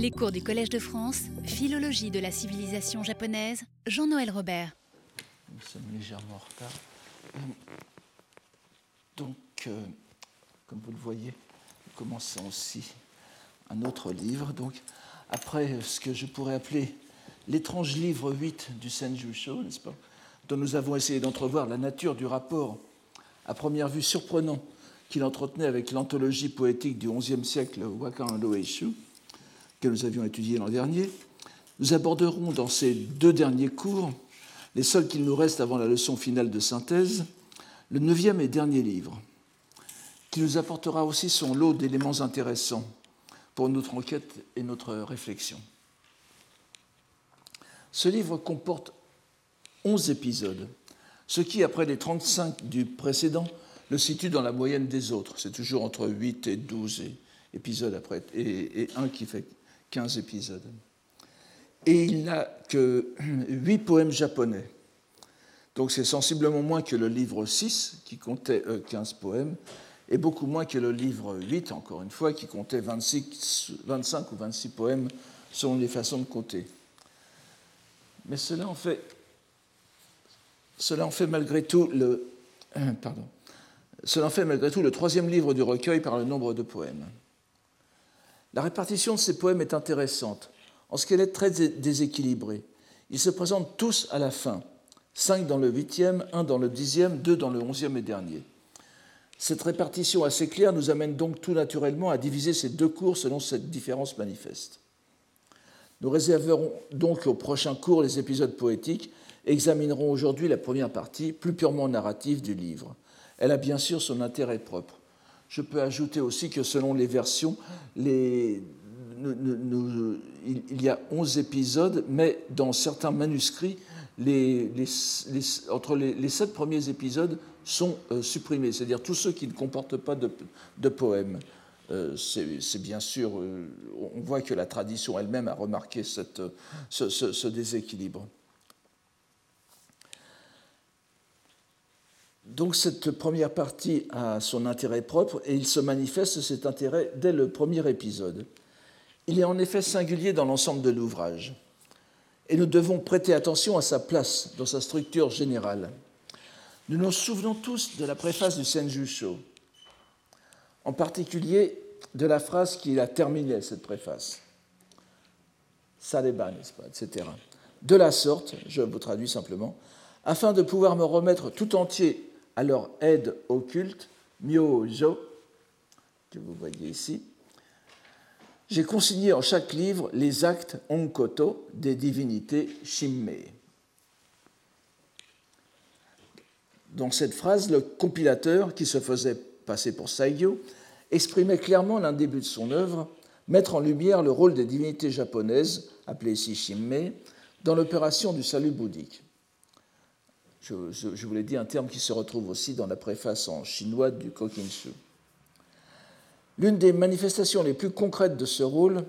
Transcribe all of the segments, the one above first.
Les cours du Collège de France, Philologie de la civilisation japonaise, Jean-Noël Robert. Nous sommes légèrement en retard. Donc, euh, comme vous le voyez, nous commençons aussi un autre livre. Donc, après ce que je pourrais appeler l'étrange livre 8 du Senjusho, n'est-ce pas, dont nous avons essayé d'entrevoir la nature du rapport, à première vue surprenant, qu'il entretenait avec l'anthologie poétique du XIe siècle Wakan Loeishu, que nous avions étudié l'an dernier, nous aborderons dans ces deux derniers cours, les seuls qu'il nous reste avant la leçon finale de synthèse, le neuvième et dernier livre, qui nous apportera aussi son lot d'éléments intéressants pour notre enquête et notre réflexion. Ce livre comporte 11 épisodes, ce qui, après les 35 du précédent, le situe dans la moyenne des autres. C'est toujours entre 8 et 12 épisodes après, et, et un qui fait 15 épisodes. Et il n'a que 8 poèmes japonais. Donc c'est sensiblement moins que le livre 6, qui comptait 15 poèmes, et beaucoup moins que le livre 8, encore une fois, qui comptait 26, 25 ou 26 poèmes selon les façons de compter. Mais cela en fait, cela en fait malgré tout le, pardon, cela en fait malgré tout le troisième livre du recueil par le nombre de poèmes. La répartition de ces poèmes est intéressante, en ce qu'elle est très déséquilibrée. Ils se présentent tous à la fin, cinq dans le huitième, un dans le dixième, deux dans le onzième et dernier. Cette répartition assez claire nous amène donc tout naturellement à diviser ces deux cours selon cette différence manifeste. Nous réserverons donc au prochain cours les épisodes poétiques et examinerons aujourd'hui la première partie, plus purement narrative du livre. Elle a bien sûr son intérêt propre. Je peux ajouter aussi que selon les versions, il y a 11 épisodes, mais dans certains manuscrits, les, entre les, sept premiers épisodes sont euh, supprimés, c'est-à-dire tous ceux qui ne comportent pas de, de poèmes. Euh, C'est bien sûr, euh, on voit que la tradition elle-même a remarqué ce déséquilibre. Donc cette première partie a son intérêt propre et il se manifeste cet intérêt dès le premier épisode. Il est en effet singulier dans l'ensemble de l'ouvrage et nous devons prêter attention à sa place dans sa structure générale. Nous nous souvenons tous de la préface du Senjusho, en particulier de la phrase qui a terminé cette préface. Saleba, n'est-ce pas, etc. De la sorte, je vous traduis simplement, afin de pouvoir me remettre tout entier à leur aide occulte, Myojo, que vous voyez ici, j'ai consigné en chaque livre les actes onkoto des divinités Shimmei. Dans cette phrase, le compilateur, qui se faisait passer pour Saigyo, exprimait clairement l'un des buts de son œuvre, mettre en lumière le rôle des divinités japonaises, appelées ici Shimmei, dans l'opération du salut bouddhique. Je, vous l'ai dit, un terme qui se retrouve aussi dans la préface en chinois du Kokinshu. L'une des manifestations les plus concrètes de ce rôle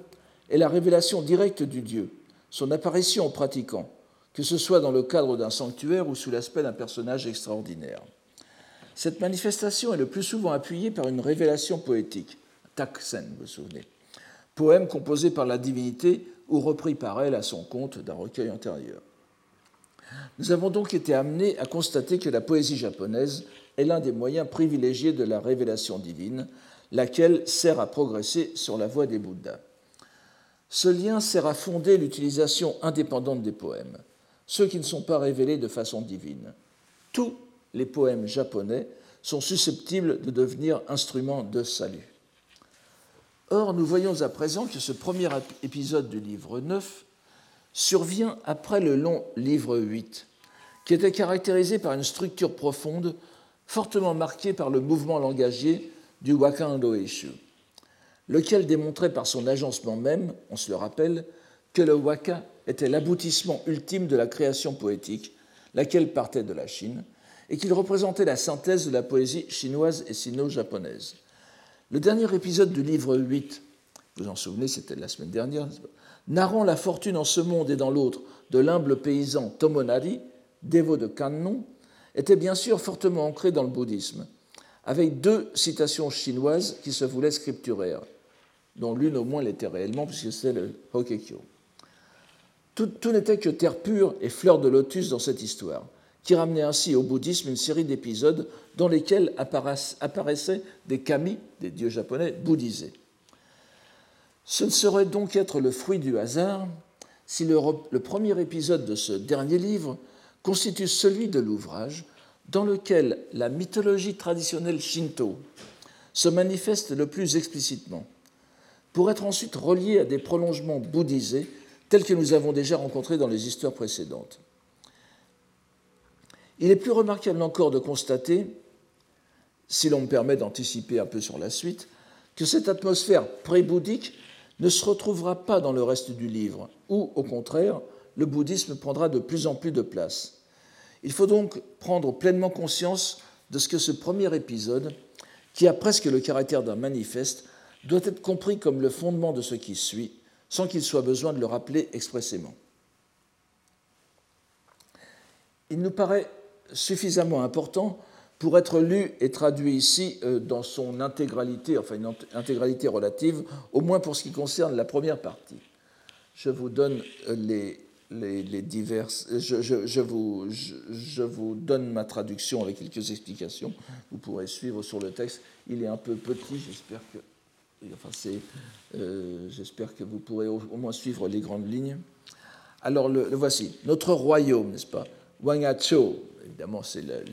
est la révélation directe du Dieu, son apparition aux pratiquants, que ce soit dans le cadre d'un sanctuaire ou sous l'aspect d'un personnage extraordinaire. Cette manifestation est le plus souvent appuyée par une révélation poétique, Taksen, vous vous souvenez, poème composé par la divinité ou repris par elle à son compte d'un recueil antérieur. Nous avons donc été amenés à constater que la poésie japonaise est l'un des moyens privilégiés de la révélation divine, laquelle sert à progresser sur la voie des Bouddhas. Ce lien sert à fonder l'utilisation indépendante des poèmes, ceux qui ne sont pas révélés de façon divine. Tous les poèmes japonais sont susceptibles de devenir instruments de salut. Or, nous voyons à présent que ce premier épisode du livre 9 survient après le long livre 8, qui était caractérisé par une structure profonde, fortement marquée par le mouvement langagier du Wakan Doeshu, lequel démontrait par son agencement même, on se le rappelle, que le waka était l'aboutissement ultime de la création poétique, laquelle partait de la Chine, et qu'il représentait la synthèse de la poésie chinoise et sino-japonaise. Le dernier épisode du livre 8, vous vous en souvenez, c'était la semaine dernière, narrant la fortune en ce monde et dans l'autre de l'humble paysan Tomonari, dévot de Kannon, était bien sûr fortement ancré dans le bouddhisme, avec deux citations chinoises qui se voulaient scripturaires. dont l'une au moins l'était réellement, puisque c'est le Hokekyo. Tout, tout n'était que terre pure et fleur de lotus dans cette histoire, qui ramenait ainsi au bouddhisme une série d'épisodes dans lesquels apparaissaient des kami, des dieux japonais, bouddhisés. Ce ne saurait donc être le fruit du hasard si le, le premier épisode de ce dernier livre constitue celui de l'ouvrage dans lequel la mythologie traditionnelle shinto se manifeste le plus explicitement, pour être ensuite reliée à des prolongements bouddhisés tels que nous avons déjà rencontrés dans les histoires précédentes. Il est plus remarquable encore de constater, si l'on me permet d'anticiper un peu sur la suite, que cette atmosphère pré-bouddhique ne se retrouvera pas dans le reste du livre, où, au contraire, le bouddhisme prendra de plus en plus de place. Il faut donc prendre pleinement conscience de ce que ce premier épisode, qui a presque le caractère d'un manifeste, doit être compris comme le fondement de ce qui suit, sans qu'il soit besoin de le rappeler expressément. Il nous paraît suffisamment important pour être lu et traduit ici euh, dans son intégralité, enfin une intégralité relative, au moins pour ce qui concerne la première partie. Je vous donne euh, les, diverses. Je, je, vous, je, vous, donne ma traduction avec quelques explications. Vous pourrez suivre sur le texte. Il est un peu petit, j'espère que. Enfin, euh, j'espère que vous pourrez au, moins suivre les grandes lignes. Alors, le, voici. Notre royaume, n'est-ce pas? Wangacho, évidemment, c'est le,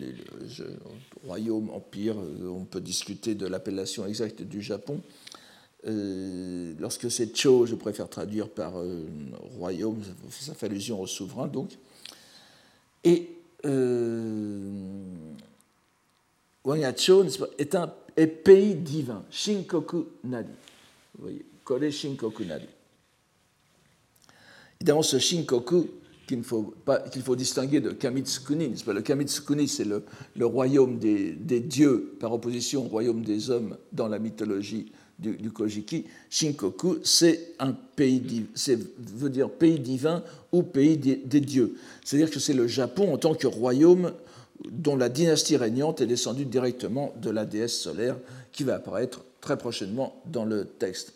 royaume, empire, euh, on peut discuter de l'appellation exacte du Japon. Euh, lorsque c'est Cho, je préfère traduire par euh, royaume, ça fait allusion au souverain donc. Et Wangacho est un pays divin, Shinkoku Nari. Vous voyez, Kore Shinkoku Nari. Évidemment, ce Shinkoku, qu'il faut, distinguer de Kamitsukuni. Le Kamitsukuni, c'est le, royaume des, dieux par opposition au royaume des hommes dans la mythologie du, Kojiki. Shinkoku, c'est un pays, veut dire pays divin ou pays des, dieux. C'est-à-dire que c'est le Japon en tant que royaume dont la dynastie régnante est descendue directement de la déesse solaire qui va apparaître très prochainement dans le texte.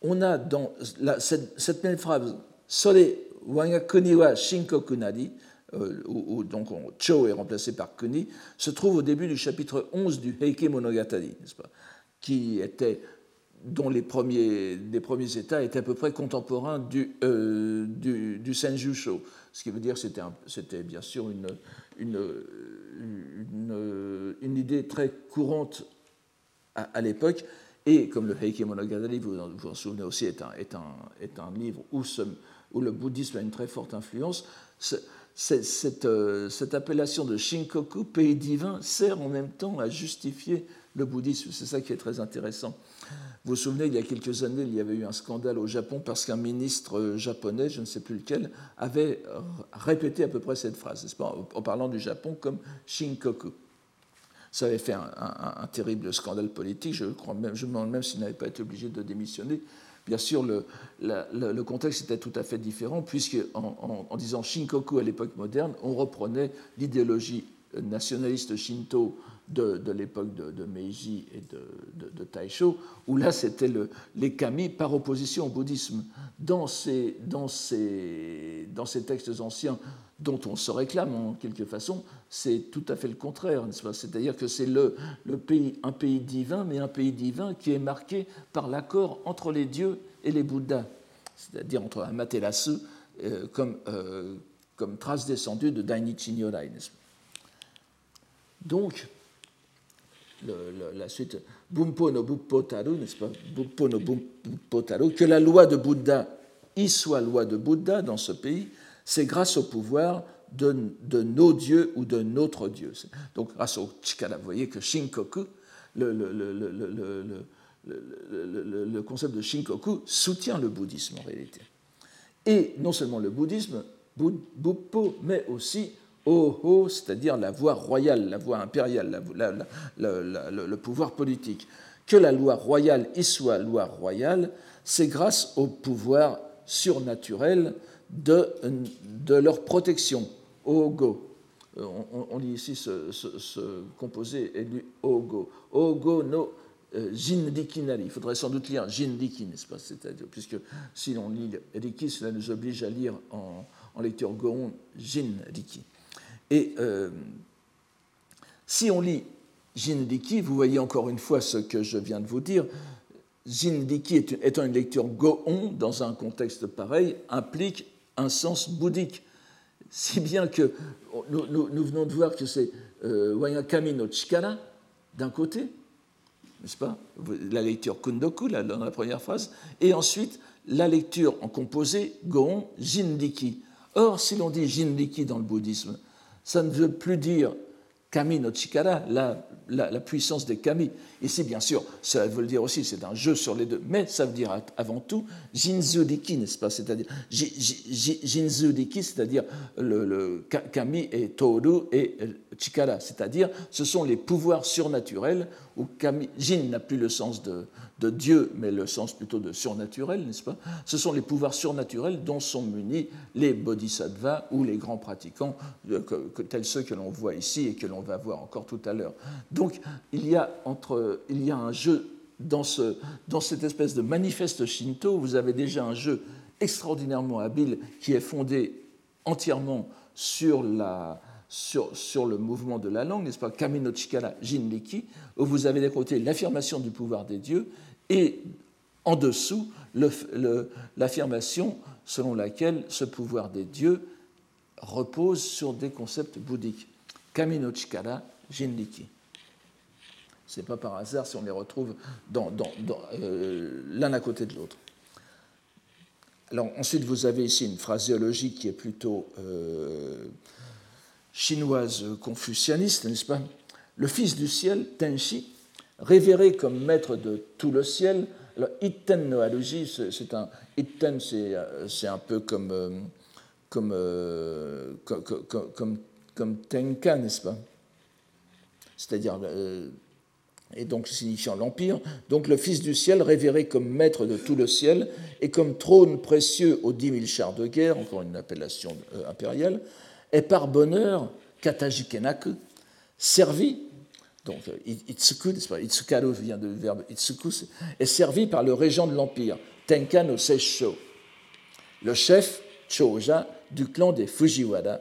On a dans cette, cette, même phrase, Sole Wangakuni wa Shinkoku Nari, euh, où, donc Cho est remplacé par Kuni, se trouve au début du chapitre 11 du Heike Monogatari, pas qui était, dont les premiers, les premiers états étaient à peu près contemporains du, euh, du, du Senjusho, ce qui veut dire que c'était, bien sûr une, une, une, idée très courante à, à l'époque, et comme le Heike Monogatari, vous vous en souvenez aussi, est un, est un, est un livre où ce, où le bouddhisme a une très forte influence, cette, euh, cette, appellation de Shinkoku, pays divin, sert en même temps à justifier le bouddhisme. C'est ça qui est très intéressant. Vous vous souvenez, il y a quelques années, il y avait eu un scandale au Japon parce qu'un ministre euh, japonais, je ne sais plus lequel, avait répété à peu près cette phrase, pas, en parlant du Japon comme Shinkoku. Ça avait fait un, terrible scandale politique. Je, crois même, je me demande même s'il n'avait pas été obligé de démissionner Bien sûr, le, contexte était tout à fait différent, puisque en, disant Shinkoku à l'époque moderne, on reprenait l'idéologie nationaliste shinto de, l'époque de, Meiji et de, Taisho, où là c'était le, les kami par opposition au bouddhisme. Dans ces textes anciens dont on se réclame en quelque façon, c'est tout à fait le contraire, C'est-à-dire que c'est le, pays, un pays divin, mais un pays divin qui est marqué par l'accord entre les dieux et les Bouddhas, c'est-à-dire entre Amaterasu euh, comme, euh, comme trace descendue de Dainichi Nyorai. Donc, la suite, Bumpo no Buppo Taru, n'est-ce pas? Bumpo no Buppo Taru, que la loi de Bouddha y soit loi de Bouddha dans ce pays, c'est grâce au pouvoir de, de, nos dieux ou de notre Dieu. Donc, grâce au Chikara, vous voyez que Shinkoku, le, le, le, le, concept de Shinkoku soutient le bouddhisme en réalité. Et non seulement le bouddhisme, Buppo, mais aussi Oho, c'est-à-dire la voie royale, la voie impériale, le pouvoir politique. Que la loi royale y soit loi royale, c'est grâce au pouvoir surnaturel de, leur protection, Ogo. Euh, on, lit ici ce, ce, composé élu Ogo. Ogo no euh, Jindikinari. Il faudrait sans doute lire Jindiki, n'est-ce pas C'est-à-dire, puisque si l'on lit Riki, cela nous oblige à lire en, lecture Gohon Jindiki. Et euh, si on lit Jindiki, vous voyez encore une fois ce que je viens de vous dire. Jindiki étant une lecture Gohon dans un contexte pareil implique un sens bouddhique. Si bien que nous, venons de voir que c'est euh, Wayakami no Chikara d'un côté, n'est-ce pas La lecture Kundoku, là, dans la première phrase, et ensuite la lecture en composé Gohon Jindiki. Or, si l'on dit Jindiki dans le bouddhisme, ça ne veut plus dire Kami no Chikara, la, la, puissance des Kami. Ici, bien sûr, ça veut dire aussi, c'est un jeu sur les deux, mais ça veut dire avant tout Jinzu Diki, n'est-ce pas? C'est-à-dire Jinzu Diki, c'est-à-dire le, Kami et Toru et Chikara, c'est-à-dire ce sont les pouvoirs surnaturels où Kami, Jin n'a plus le sens de, de Dieu, mais le sens plutôt de surnaturel, n'est-ce pas? Ce sont les pouvoirs surnaturels dont sont munis les bodhisattvas ou les grands pratiquants, euh, tels ceux que l'on voit ici et que l'on va voir encore tout à l'heure. Donc il y a, entre, il y a un jeu dans, ce, dans cette espèce de manifeste shinto, vous avez déjà un jeu extraordinairement habile qui est fondé entièrement sur la, sur, sur, le mouvement de la langue, n'est-ce pas? Kamino Chikara Jinriki, où vous avez d'un côté l'affirmation du pouvoir des dieux et en dessous l'affirmation selon laquelle ce pouvoir des dieux repose sur des concepts bouddhiques. Kamino Chikara, Jinriki. Ce n'est pas par hasard si on les retrouve euh, l'un à côté de l'autre. Alors ensuite, vous avez ici une phraséologie qui est plutôt euh, chinoise confucianiste, n'est-ce pas? Le fils du ciel, Tenshi, révéré comme maître de tout le ciel. Alors, Itten no c'est un. Itten, c'est un peu comme, euh, comme, comme, comme, Tenka, n'est-ce pas? C'est-à-dire. Et donc signifiant l'Empire. Donc le Fils du ciel, révéré comme maître de tout le ciel et comme trône précieux aux dix mille chars de guerre, encore une appellation impériale, est par bonheur, Katajikenaku, servi donc Itsuku, Itsukaru vient du verbe Itsuku, est servi par le régent de l'Empire, Tenka no le chef Choja du clan des Fujiwara,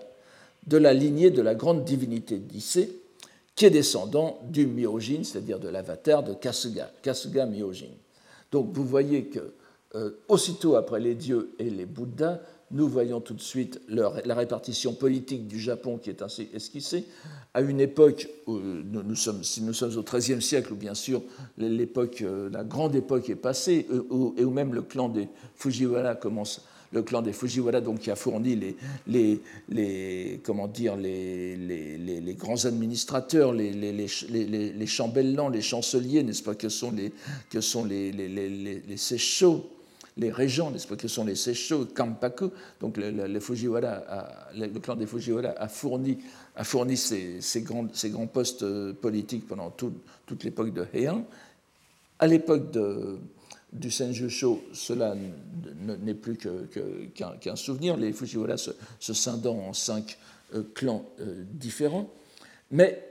de la lignée de la grande divinité d'Issei, qui est descendant du Myojin, c'est-à-dire de l'avatar de Kasuga, Kasuga Myojin. Donc vous voyez que euh, aussitôt après les dieux et les Bouddhas, nous voyons tout de suite la répartition politique du Japon qui est ainsi esquissée, à une époque où nous, sommes, si nous sommes au XIIIe siècle, où bien sûr l'époque, euh, la grande époque est passée, euh, et où même le clan des Fujiwara commence, le clan des Fujiwara donc qui a fourni les, les, les comment dire, les, les, grands administrateurs, les, chambellans, les chanceliers, n'est-ce pas, que sont les, que sont les, les, les, les régents, n'est-ce pas, que sont les Seisho, Kampaku. Donc le, le, Fujiwara le, clan des Fujiwara a fourni, a fourni ces, ces, grands, ces grands, postes euh, politiques pendant toute l'époque de Heian. À l'époque du Senjusho, cela n'est plus qu'un souvenir, les Fujiwara se, se, scindant en cinq euh, clans euh, différents. Mais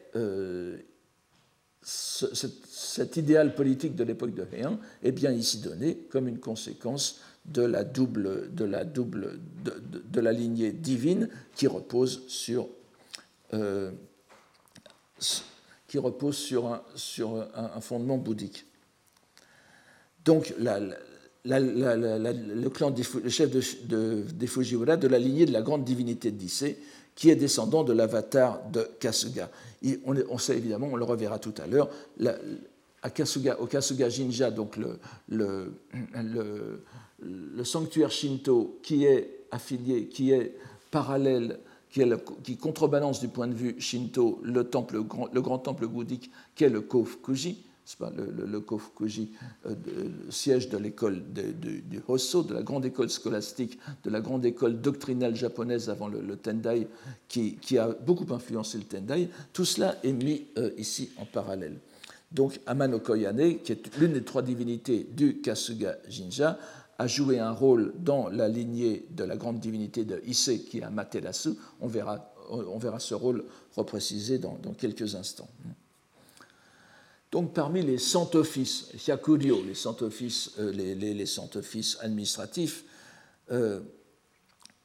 cet idéal politique de l'époque de Heian est bien ici donné comme une conséquence de la double, de la, lignée divine qui repose sur, euh, qui repose sur un, fondement bouddhique. Donc, le clan le chef de, des Fujiwara de la lignée de la grande divinité d'Issei, qui est descendant de l'avatar de Kasuga. on, sait évidemment, on le reverra tout à l'heure, à Kasuga, au Kasuga Jinja, donc le, sanctuaire Shinto qui est affilié, qui est parallèle, qui, est qui contrebalance du point de vue Shinto le, temple, le grand temple bouddhique qui est le Kofukuji, pas, le, le, Kofukuji, euh, siège de l'école du Hosso, de la grande école scolastique, de la grande école doctrinale japonaise avant le, Tendai, qui, a beaucoup influencé le Tendai, tout cela est mis euh, ici en parallèle. Donc Amano Koyane, qui est l'une des trois divinités du Kasuga Jinja, a joué un rôle dans la lignée de la grande divinité de Issei, qui est Amaterasu. On verra, on verra ce rôle reprécisé dans quelques instants. Donc parmi les cent offices, Hyakuryo, les cent offices, euh, les, les, offices administratifs, euh,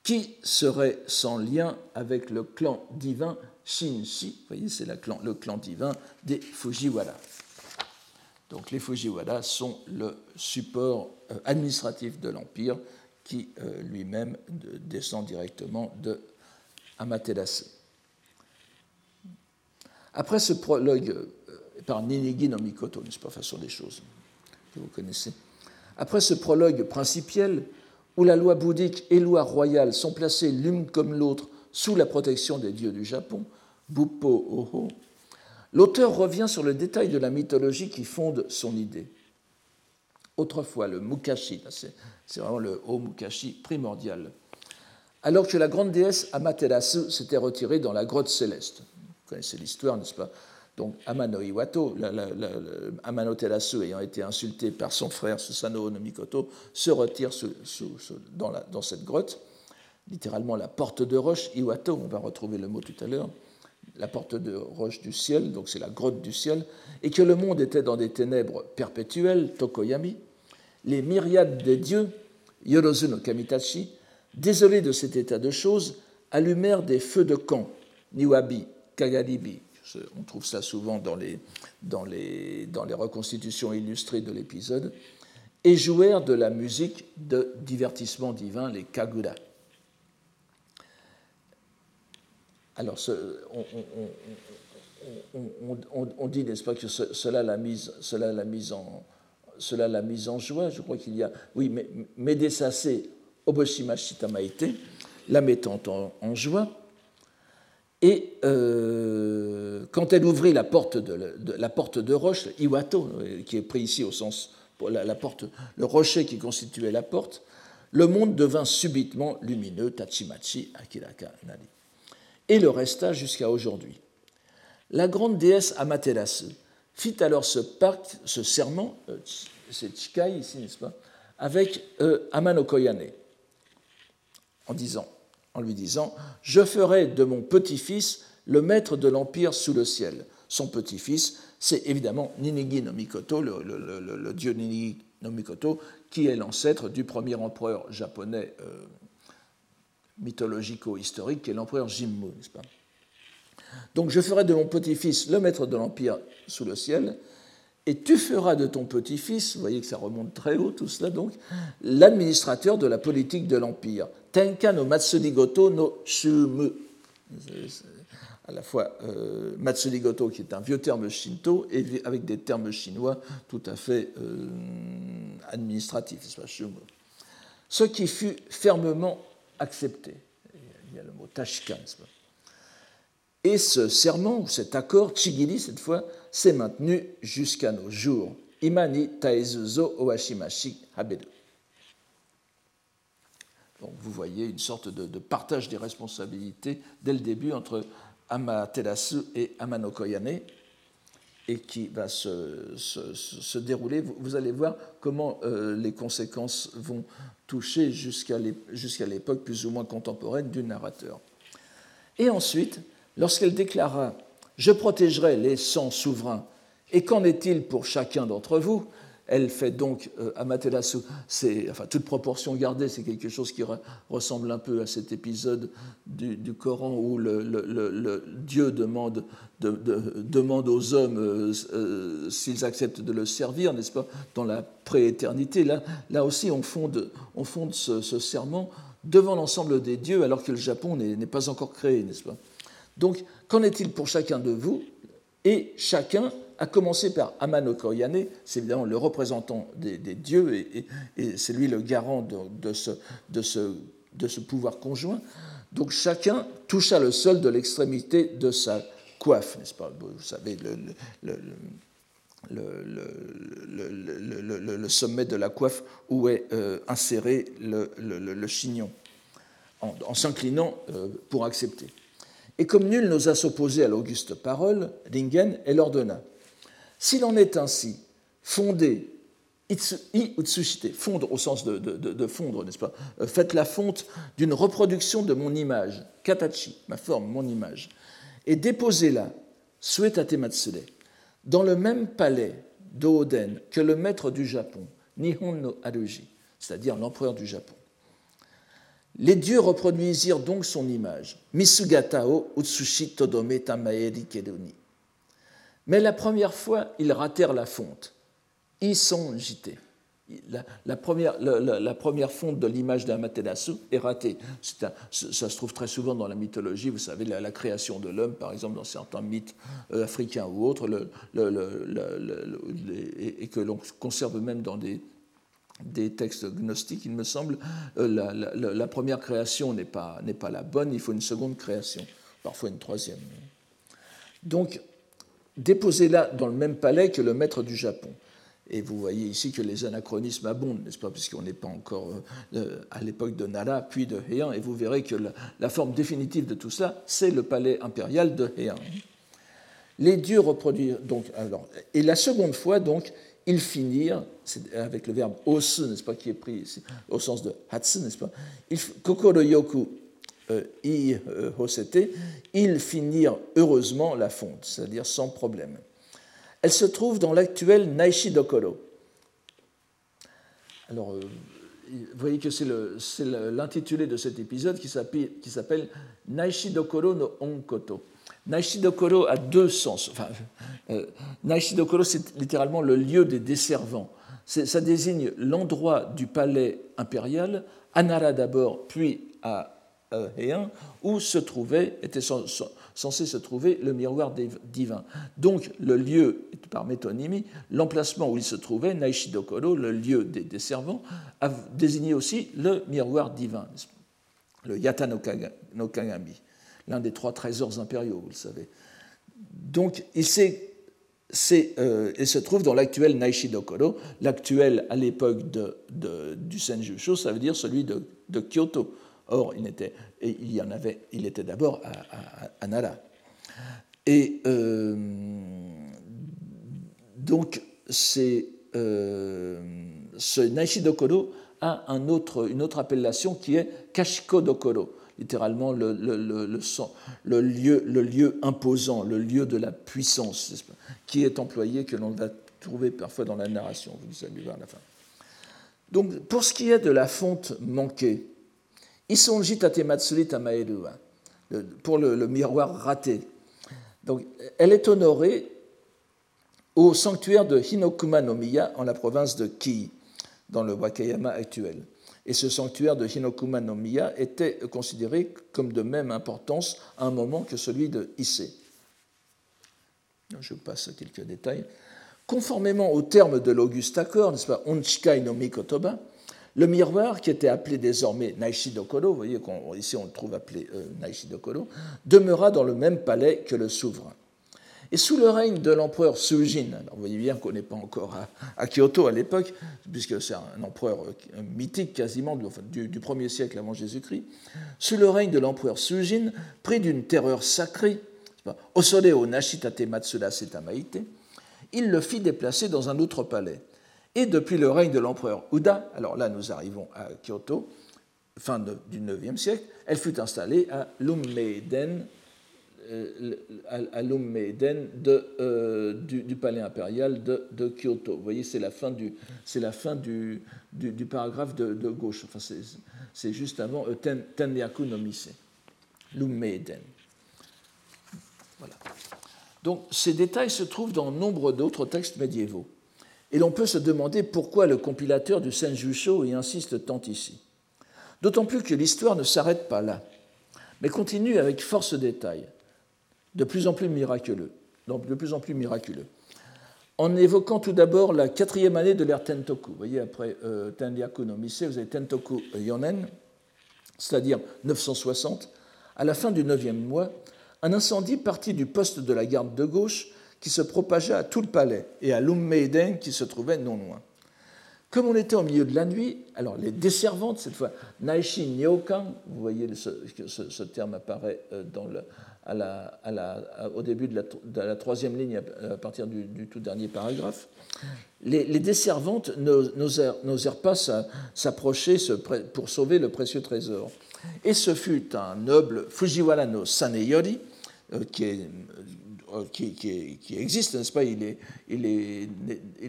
qui serait sans lien avec le clan divin Shinshi Vous voyez, c'est le clan divin des Fujiwara. Donc les Fujiwara sont le support euh, administratif de l'Empire qui lui-même descend directement de Amaterasu. Après ce prologue par Ninigi no Mikoto, n'est-ce pas, façon des choses que vous connaissez. Après ce prologue principiel, où la loi bouddhique et loi royale sont placées l'une comme l'autre sous la protection des dieux du Japon, Buppo Oho, l'auteur revient sur le détail de la mythologie qui fonde son idée. Autrefois, le Mukashi, c'est vraiment le Ho Mukashi primordial, alors que la grande déesse Amaterasu s'était retirée dans la grotte céleste. Vous connaissez l'histoire, n'est-ce pas? Donc Amano Iwato, Amano Terasu ayant été insulté par son frère Susanoo no Mikoto, se retire dans, cette grotte, littéralement la porte de roche, Iwato, on va retrouver le mot tout à l'heure, la porte de roche du ciel, donc c'est la grotte du ciel, et que le monde était dans des ténèbres perpétuelles, Tokoyami, les myriades des dieux, Yorozu no Kamitachi, désolés de cet état de choses, allumèrent des feux de camp, Niwabi, Kagaribi, on trouve ça souvent dans les, dans les, dans les reconstitutions illustrées de l'épisode, et jouèrent de la musique de divertissement divin, les kagura. Alors, on, dit, n'est-ce pas, que cela l'a mise, cela l'a mise en, cela l'a mise en joie. Je crois qu'il y a, oui, mais Medesase Oboshima Shitamaite, la mettant en joie. Et euh, quand elle ouvrit la porte de, la porte de roche, Iwato, euh, qui est pris ici au sens, la, porte, le rocher qui constituait la porte, le monde devint subitement lumineux, Tachimachi Akiraka Nari. Et le resta jusqu'à aujourd'hui. La grande déesse Amaterasu fit alors ce pacte, ce serment, euh, c'est Chikai ici, n'est-ce pas, avec Amano Koyane, en disant en lui disant Je ferai de mon petit-fils le maître de l'empire sous le ciel. Son petit-fils, c'est évidemment Ninigi no Mikoto, le, dieu Ninigi no Mikoto, qui est l'ancêtre du premier empereur japonais euh, mythologico-historique, qui est l'empereur Jimmu, n'est-ce pas? Donc je ferai de mon petit-fils le maître de l'empire sous le ciel, et tu feras de ton petit-fils, vous voyez que ça remonte très haut tout cela donc, l'administrateur de la politique de l'Empire. Tenka no Matsurigoto no Shumu. À la fois euh, Matsurigoto, qui est un vieux terme shinto, et avec des termes chinois tout à fait euh, administratifs, Ce qui fut fermement accepté. Il y a le mot tashkan. Et ce serment, ou cet accord, Chigiri cette fois, s'est maintenu jusqu'à nos jours. Imani Taezuzo Owashimashi Habedu. Donc vous voyez une sorte de, partage des responsabilités dès le début entre Amaterasu et Amano Koyane et qui va se, dérouler. Vous, allez voir comment euh, les conséquences vont toucher jusqu'à l'époque plus ou moins contemporaine du narrateur. Et ensuite, lorsqu'elle déclara Je protégerai les cent souverains, et qu'en est-il pour chacun d'entre vous? Elle fait donc euh, enfin toute proportion gardée, c'est quelque chose qui ressemble un peu à cet épisode du, Coran où le, Dieu demande, aux hommes euh, euh, s'ils acceptent de le servir, n'est-ce pas, dans la prééternité. Là, là aussi, on fonde, on fonde ce, ce serment devant l'ensemble des dieux alors que le Japon n'est pas encore créé, n'est-ce pas? Donc, qu'en est-il pour chacun de vous Et chacun, à commencer par Amano Koyane, c'est évidemment le représentant des, dieux et, c'est lui le garant de, ce, pouvoir conjoint. Donc chacun toucha le sol de l'extrémité de sa coiffe, n'est-ce pas Vous savez, le, sommet de la coiffe où est euh, inséré le, chignon, en, s'inclinant euh, pour accepter. Et comme nul n'osa s'opposer à l'auguste parole, Ringen, elle ordonna S'il en est ainsi, fondez, itsushite, fondre au sens de, fondre, n'est-ce pas? Euh, Faites la fonte d'une reproduction de mon image, katachi, ma forme, mon image, et déposez-la, suetate matsure, dans le même palais d'Oden que le maître du Japon, Nihon no Aruji, c'est-à-dire l'empereur du Japon. Les dieux reproduisirent donc son image, Misugata o Utsushi Todome Tamaeri Kedoni. Mais la première fois, ils ratèrent la fonte. Ils sont jités la, première, la, première fonte de l'image d'Amaterasu est ratée. ça se trouve très souvent dans la mythologie, vous savez, la, création de l'homme, par exemple, dans certains mythes euh, africains ou autres, et, que l'on conserve même dans des, des textes gnostiques, il me semble, euh, la, première création n'est pas, pas la bonne, il faut une seconde création, parfois une troisième. Donc, déposez-la dans le même palais que le maître du Japon. Et vous voyez ici que les anachronismes abondent, n'est-ce pas, puisqu'on n'est pas encore euh, euh, à l'époque de Nara, puis de Heian, et vous verrez que la, forme définitive de tout ça, c'est le palais impérial de Heian. Les dieux reproduisent donc alors, et la seconde fois donc ils finirent avec le verbe osu, n'est-ce pas, qui est pris au sens de hatsu, n'est-ce pas, kokoro yoku euh, i hosete, ils finirent heureusement la fonte, c'est-à-dire sans problème. Elle se trouve dans l'actuel Naishi Dokoro. Alors, euh, vous voyez que c'est l'intitulé de cet épisode qui s'appelle Naishi Dokoro no Onkoto. Naishi Dokoro a deux sens. Euh, Naishi Dokoro, c'est littéralement le lieu des desservants. Ça désigne l'endroit du palais impérial, à Nara d'abord, puis à euh, Heian, où se trouvait, était censé se trouver le miroir divin. Donc le lieu, par métonymie, l'emplacement où il se trouvait, Naishidokoro, le lieu des, servants, a désigné aussi le miroir divin, le Yata no, Kagami, l'un des trois trésors impériaux, vous le savez. Donc il, euh, se trouve dans l'actuel Naishidokoro, l'actuel à l'époque du Senjusho, ça veut dire celui de, Kyoto. Or, il, était, y en avait, il était d'abord à, Nara. Et euh, donc, euh, ce Naishi Dokoro a une autre appellation qui est Kashiko Dokoro, littéralement le, lieu, imposant, le lieu de la puissance, qui est employé, que l'on va trouver parfois dans la narration. Vous allez voir à la fin. Donc, pour ce qui est de la fonte manquée, Isonji Tatematsuri Tamaeru, pour le, miroir raté. Donc, elle est honorée au sanctuaire de Hinokuma no Miya en la province de Ki, dans le Wakayama actuel. Et ce sanctuaire de Hinokuma no Miya était considéré comme de même importance à un moment que celui de Ise. Je passe à quelques détails. Conformément aux termes de l'Auguste Accord, n'est-ce pas, Onchikai no Mikotoba, le miroir, qui était appelé désormais Naishi Dokoro, vous voyez qu'ici on le trouve appelé euh, Naishi Dokoro, demeura dans le même palais que le souverain. Et sous le règne de l'empereur Sujin, alors vous voyez bien qu'on n'est pas encore à, Kyoto à l'époque, puisque c'est un empereur euh, mythique quasiment du, du, 1er siècle avant Jésus-Christ, sous le règne de l'empereur Sujin, pris d'une terreur sacrée, Osoreo Nashitate Setamaite, il le fit déplacer dans un autre palais. Et depuis le règne de l'empereur Uda, alors là nous arrivons à Kyoto, fin du IXe siècle, elle fut installée à Lummeiden, à de, euh, du, palais impérial de, Kyoto. Vous voyez, c'est la fin du, la fin du, paragraphe de, gauche. Enfin, c'est juste avant euh, Ten, no Mise, Lummeiden. Voilà. Donc, ces détails se trouvent dans nombre d'autres textes médiévaux. Et l'on peut se demander pourquoi le compilateur du Senjusho y insiste tant ici. D'autant plus que l'histoire ne s'arrête pas là, mais continue avec force détail, de plus en plus miraculeux, donc de plus en plus miraculeux. En évoquant tout d'abord la quatrième année de l'ère Tentoku. Vous voyez, après euh, no Mise, vous avez Tentoku Yonen, c'est-à-dire 960. À la fin du neuvième mois, un incendie parti du poste de la garde de gauche qui se propagea à tout le palais et à l'Ummeiden qui se trouvait non loin. Comme on était au milieu de la nuit, alors les desservantes, cette fois, Naishi Nyokan, vous voyez ce, ce, terme apparaît euh, dans le, au début de la, troisième ligne à partir du, tout dernier paragraphe, les, desservantes n'osèrent pas s'approcher pour sauver le précieux trésor. Et ce fut un noble Fujiwara no Saneyori, euh, euh, qui, existe, n'est-ce pas? Il,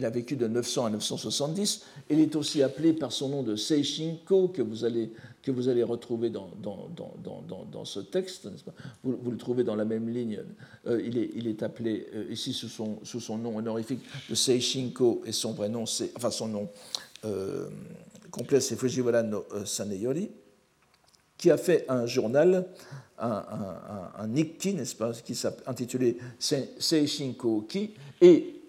a vécu de 900 à 970. Il est aussi appelé par son nom de Seishinko, que vous allez, que vous allez retrouver dans, dans, dans, dans ce texte. Vous, vous, le trouvez dans la même ligne. Euh, il, est, il, est, appelé euh, ici sous son, sous son nom honorifique de Seishinko, et son vrai nom, c'est, enfin son nom complet, c'est Fujiwara no Saneyori, qui a fait un journal un, un, nikki, n'est-ce pas, qui s'intitulait Seishinko Ki. Et,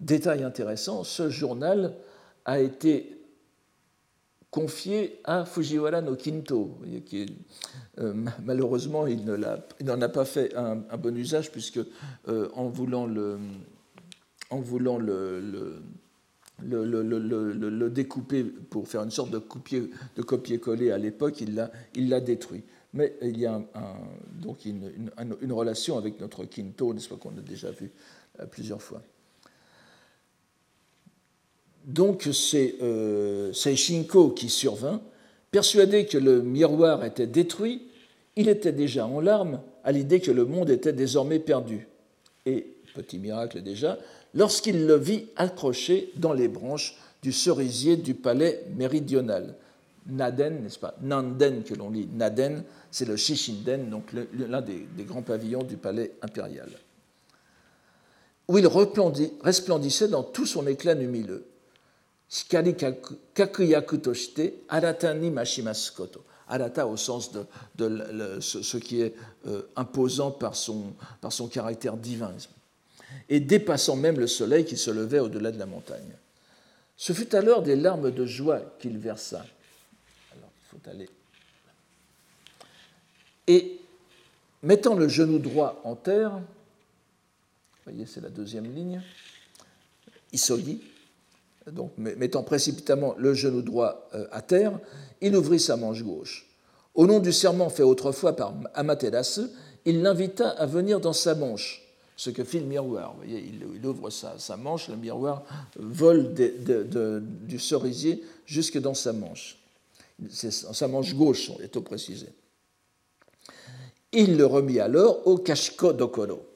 détail intéressant, ce journal a été confié à Fujiwara no Kinto, euh, malheureusement il n'en a pas fait un, bon usage puisque euh, en voulant le, découper pour faire une sorte de, copier-coller à l'époque, il l'a, détruit. Mais il y a donc une, une, relation avec notre Kinto, n'est-ce pas, qu'on a déjà vu euh, plusieurs fois. Donc c'est euh, Shinko qui survint, persuadé que le miroir était détruit, il était déjà en larmes à l'idée que le monde était désormais perdu. Et, petit miracle déjà, lorsqu'il le vit accroché dans les branches du cerisier du palais méridional. Naden, n'est-ce pas? Nanden que l'on lit. Naden, c'est le Shishinden, donc l'un des, grands pavillons du palais impérial, où il resplendissait dans tout son éclat lumileux. Shikari kakuyaku toshite arata ni mashimasu koto. Arata au sens de, ce, qui est euh, imposant par son, par son caractère divin et dépassant même le soleil qui se levait au-delà de la montagne. Ce fut alors des larmes de joie qu'il versa. Alors, il faut aller. Et mettant le genou droit en terre, vous voyez, c'est la deuxième ligne, Isogi, donc mettant précipitamment le genou droit euh, à terre, il ouvrit sa manche gauche. Au nom du serment fait autrefois par Amaterasu, il l'invita à venir dans sa manche ce que fait le miroir. Vous voyez, il, ouvre sa, manche, le miroir vole du cerisier jusque dans sa manche. C'est sa manche gauche, est au précisé. Il le remit alors au Kashiko Dokoro.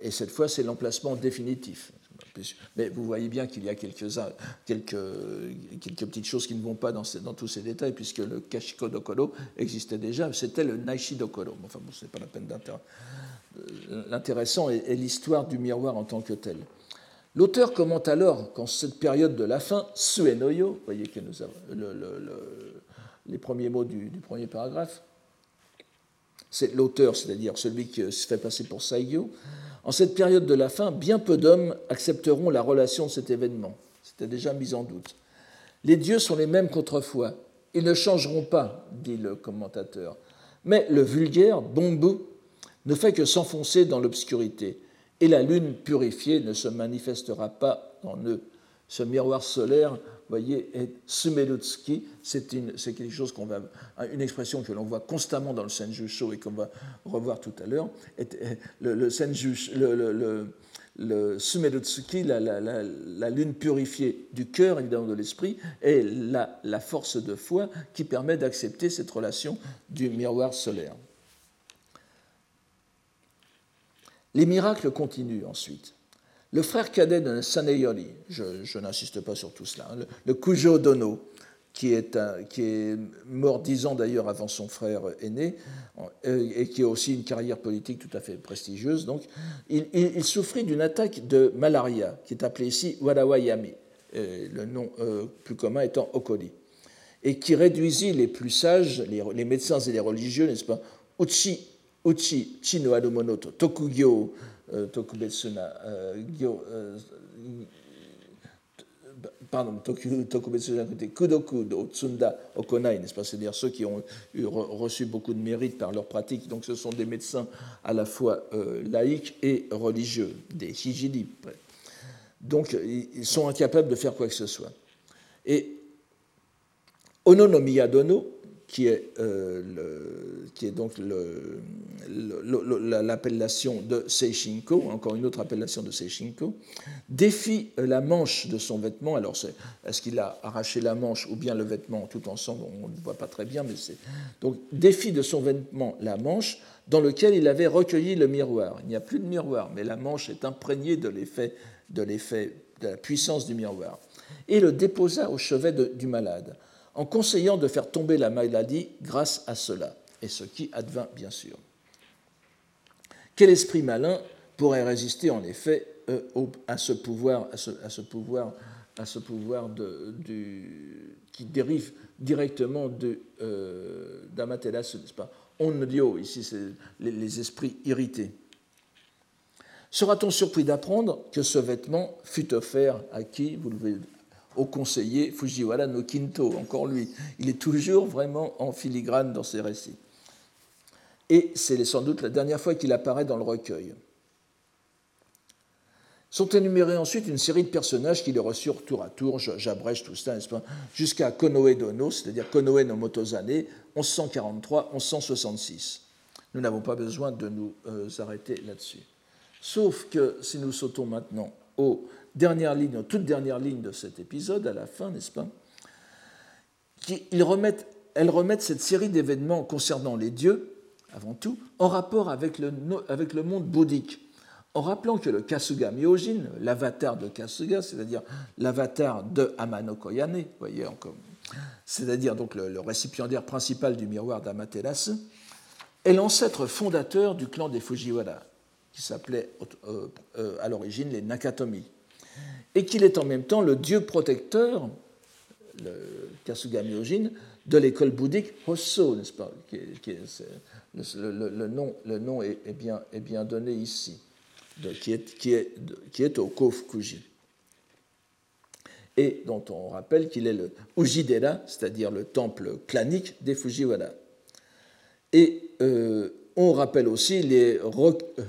Et cette fois, c'est l'emplacement définitif. Mais vous voyez bien qu'il y a quelques, quelques, quelques, petites choses qui ne vont pas dans, dans, tous ces détails, puisque le Kashiko Dokoro existait déjà, c'était le Naishi Dokoro. Enfin, bon, ce pas la peine d'interroger l'intéressant est, l'histoire du miroir en tant que tel. L'auteur commente alors qu'en cette période de la fin, Suenoyo, vous voyez que nous avons les premiers mots du, premier paragraphe, c'est l'auteur, c'est-à-dire celui qui se fait passer pour Saigyo, en cette période de la fin, bien peu d'hommes accepteront la relation de cet événement. C'était déjà mis en doute. Les dieux sont les mêmes qu'autrefois. Ils ne changeront pas, dit le commentateur. Mais le vulgaire, Bombu, ne fait que s'enfoncer dans l'obscurité, et la lune purifiée ne se manifestera pas en eux. Ce miroir solaire, voyez, est sumelutski, c'est quelque chose qu'on va, une expression que l'on voit constamment dans le Senjusho et qu'on va revoir tout à l'heure. Le, le, le, la, lune purifiée du cœur, évidemment de l'esprit, est la, la force de foi qui permet d'accepter cette relation du miroir solaire. Les miracles continuent ensuite. Le frère cadet de Saneyori, je, n'insiste pas sur tout cela, hein, le, Kujo Dono, qui est, mort dix ans d'ailleurs avant son frère aîné, euh, et qui a aussi une carrière politique tout à fait prestigieuse, donc, il, souffrit d'une attaque de malaria, qui est appelée ici Warawayami, le nom euh, plus commun étant Okori, et qui réduisit les plus sages, les, médecins et les religieux, n'est-ce pas, Uchi uchi chi no aru mono to tokugyo euh, tokubetsu na euh, euh, pardon, tokubetsu côté kudoku do tsunda okonai, n'est-ce pas? C'est-à-dire ceux qui ont eu, reçu beaucoup de mérite par leur pratique. Donc ce sont des médecins à la fois laïcs et religieux, des hijidi. Donc ils sont incapables de faire quoi que ce soit. Et Ono no Miyadono, qui est, euh, qui est donc l'appellation de Seishinko, encore une autre appellation de Seishinko, défie la manche de son vêtement. Alors, est-ce qu'il a arraché la manche ou bien le vêtement tout ensemble On ne voit pas très bien, mais c'est. Donc, défie de son vêtement la manche dans lequel il avait recueilli le miroir. Il n'y a plus de miroir, mais la manche est imprégnée de l'effet, de l'effet, de la puissance du miroir. Et le déposa au chevet du malade en conseillant de faire tomber la maladie grâce à cela, et ce qui advint bien sûr. Quel esprit malin pourrait résister en effet euh, à ce pouvoir, à ce, pouvoir, à ce pouvoir qui dérive directement euh, d'Amaterasu, n'est-ce pas? Onryo, ici c'est les, esprits irrités. Sera-t-on surpris d'apprendre que ce vêtement fut offert à qui Vous au conseiller Fujiwara no Kinto, encore lui. Il est toujours vraiment en filigrane dans ses récits. Et c'est sans doute la dernière fois qu'il apparaît dans le recueil. Sont énumérés ensuite une série de personnages qui le reçurent tour à tour, j'abrège tout ça, jusqu'à Konoe Dono, c'est-à-dire Konoe no Motozane, 1143-1166. Nous n'avons pas besoin de nous euh, arrêter là-dessus. Sauf que si nous sautons maintenant au dernière ligne, toute dernière ligne de cet épisode, à la fin, n'est-ce pas Ils remettent, Elles remettent cette série d'événements concernant les dieux, avant tout, en rapport avec le, avec le monde bouddhique, en rappelant que le Kasuga Myojin, l'avatar de Kasuga, c'est-à-dire l'avatar de Amano Koyane, voyez encore, c'est-à-dire donc le, récipiendaire principal du miroir d'Amaterasu, est l'ancêtre fondateur du clan des Fujiwara, qui s'appelait euh, euh, à l'origine les Nakatomi et qu'il est en même temps le dieu protecteur, le Kasuga Myojin, de l'école bouddhique Hosso, n'est-ce pas le, nom, le est, bien, donné ici, qui est au Kofukuji. Et dont on rappelle qu'il est le Ujidera, c'est-à-dire le temple clanique des Fujiwara. Et euh, on rappelle aussi les,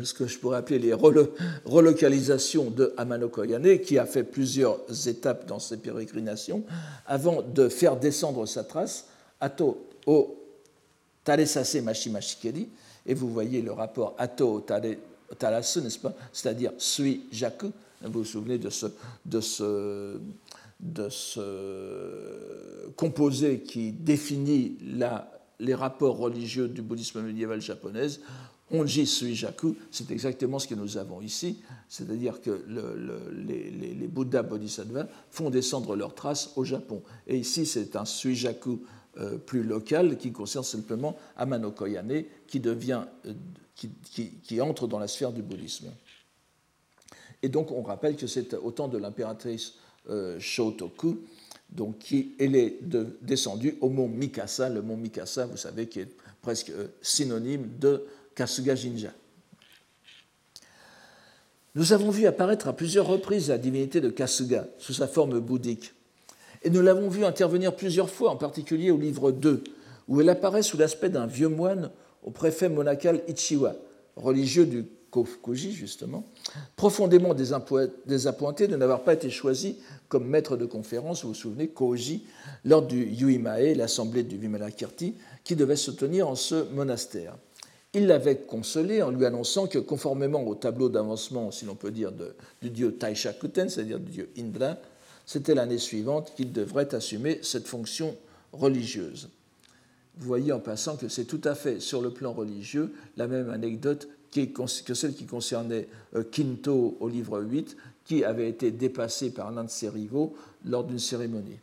ce que je pourrais appeler les relocalisations de Amano Koyane, qui a fait plusieurs étapes dans ses pérégrinations, avant de faire descendre sa trace Ato au Taresase Mashimashikeri, et vous voyez le rapport Ato Tare Tarasu, n'est-ce pas? C'est-à-dire Sui Jaku. Vous vous souvenez de ce, de ce, de ce composé qui définit la les rapports religieux du bouddhisme médiéval japonais, Onji Suijaku, c'est exactement ce que nous avons ici, c'est-à-dire que les, les, Bouddhas bodhisattvas font descendre leurs traces au Japon. Et ici, c'est un Suijaku euh, plus local qui concerne simplement Amano Koyane, qui, devient, euh, qui, entre dans la sphère du bouddhisme. Et donc, on rappelle que c'est au temps de l'impératrice euh, Shotoku donc qui, est descendue au mont Mikasa, le mont Mikasa, vous savez, qui est presque euh, synonyme de Kasuga Jinja. Nous avons vu apparaître à plusieurs reprises la divinité de Kasuga sous sa forme bouddhique. Et nous l'avons vu intervenir plusieurs fois, en particulier au livre 2, où elle apparaît sous l'aspect d'un vieux moine au préfet monacal Ichiwa, religieux du Kofukuji, justement, profondément désappointé de n'avoir pas été choisi comme maître de conférence, vous vous souvenez, Koji, lors du Yuimae, l'assemblée du Vimalakirti, qui devait se tenir en ce monastère. Il l'avait consolé en lui annonçant que, conformément au tableau d'avancement, si l'on peut dire, du dieu Taishakuten, c'est-à-dire du dieu Indra, c'était l'année suivante qu'il devrait assumer cette fonction religieuse. Vous voyez en passant que c'est tout à fait, sur le plan religieux, la même anecdote que celle qui concernait euh, Kinto au livre 8, qui avait été dépassé par l'un de ses rivaux lors d'une cérémonie.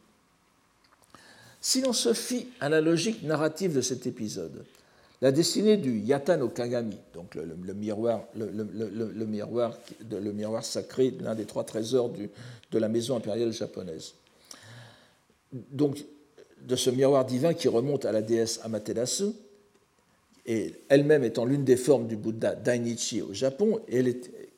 Si l'on se fie à la logique narrative de cet épisode, la destinée du Yata no Kagami, donc le miroir sacré, l'un des trois trésors de la maison impériale japonaise, donc de ce miroir divin qui remonte à la déesse Amaterasu, et elle-même étant l'une des formes du Bouddha Dainichi au Japon, elle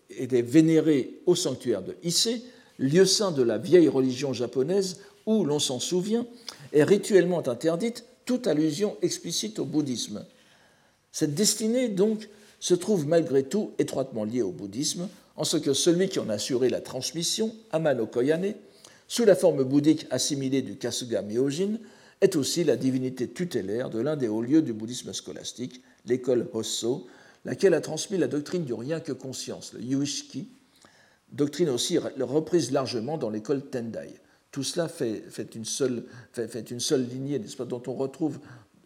était vénérée au sanctuaire de Ise, lieu saint de la vieille religion japonaise où, l'on s'en souvient, est rituellement interdite toute allusion explicite au bouddhisme. Cette destinée, donc, se trouve malgré tout étroitement liée au bouddhisme, en ce que celui qui en a assuré la transmission, Amano Koyane, sous la forme bouddhique assimilée du Kasuga Myojin, est aussi la divinité tutélaire de l'un des hauts lieux du bouddhisme scolastique, l'école Hosso, laquelle a transmis la doctrine du rien que conscience, le Yuishiki, doctrine aussi reprise largement dans l'école Tendai. Tout cela fait, une, seule, fait, lignée, dont on retrouve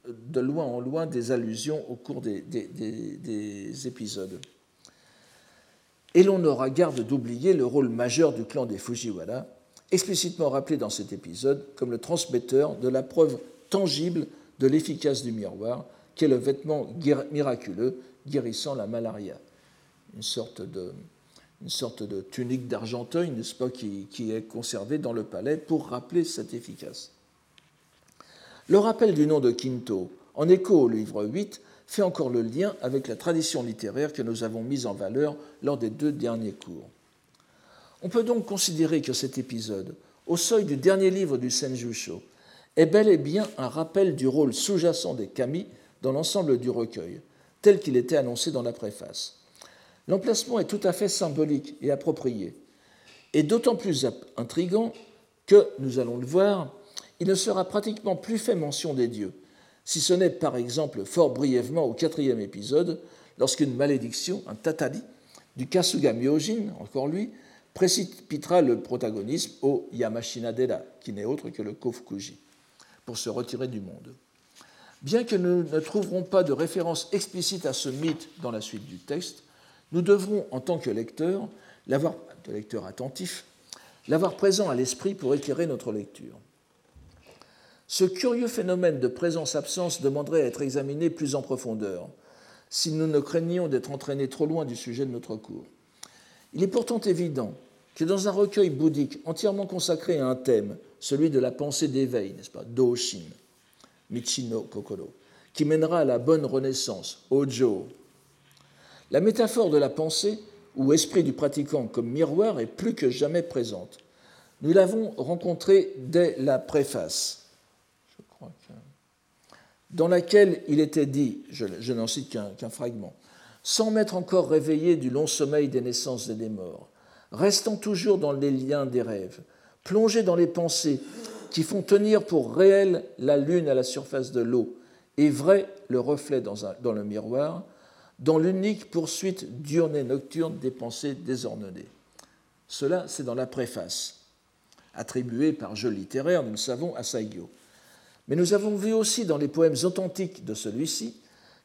de loin en loin des allusions au cours des, des épisodes. Et l'on n'aura garde d'oublier le rôle majeur du clan des Fujiwara, explicitement rappelé dans cet épisode comme le transmetteur de la preuve tangible de l'efficace du miroir, qui est le vêtement miraculeux guérissant la malaria. Une sorte de, tunique d'argenteuil, n'est-ce pas, qui, qui, est conservée dans le palais pour rappeler cette efficace. Le rappel du nom de Quinto, en écho au livre 8, fait encore le lien avec la tradition littéraire que nous avons mise en valeur lors des deux derniers cours. On peut donc considérer que cet épisode, au seuil du dernier livre du Senjusho, est bel et bien un rappel du rôle sous-jacent des kami dans l'ensemble du recueil, tel qu'il était annoncé dans la préface. L'emplacement est tout à fait symbolique et approprié, et d'autant plus intrigant que, nous allons le voir, il ne sera pratiquement plus fait mention des dieux, si ce n'est par exemple fort brièvement au quatrième épisode, lorsqu'une malédiction, un tatali, du Kasuga Myojin, encore lui, précipitera le protagonisme au Yamashina-dera, qui n'est autre que le Kofukuji, pour se retirer du monde. Bien que nous ne trouverons pas de référence explicite à ce mythe dans la suite du texte, nous devrons, en tant que lecteurs, l'avoir, de lecteur attentif, l'avoir présent à l'esprit pour éclairer notre lecture. Ce curieux phénomène de présence-absence demanderait à être examiné plus en profondeur, si nous ne craignions d'être entraînés trop loin du sujet de notre cours. Il est pourtant évident que dans un recueil bouddhique entièrement consacré à un thème, celui de la pensée d'éveil, n'est-ce pas, Doshin, Michino Kokoro, qui mènera à la bonne renaissance, Ojo, la métaphore de la pensée ou esprit du pratiquant comme miroir est plus que jamais présente. Nous l'avons rencontrée dès la préface, dans laquelle il était dit, je, n'en cite qu'un fragment, sans m'être encore réveillé du long sommeil des naissances et des morts, restant toujours dans les liens des rêves, plongé dans les pensées qui font tenir pour réel la lune à la surface de l'eau et vrai le reflet dans, le miroir, dans l'unique poursuite diurne et nocturne des pensées désordonnées. Cela, c'est dans la préface, attribuée par jeu littéraire, nous le savons, à Saigyo. Mais nous avons vu aussi dans les poèmes authentiques de celui-ci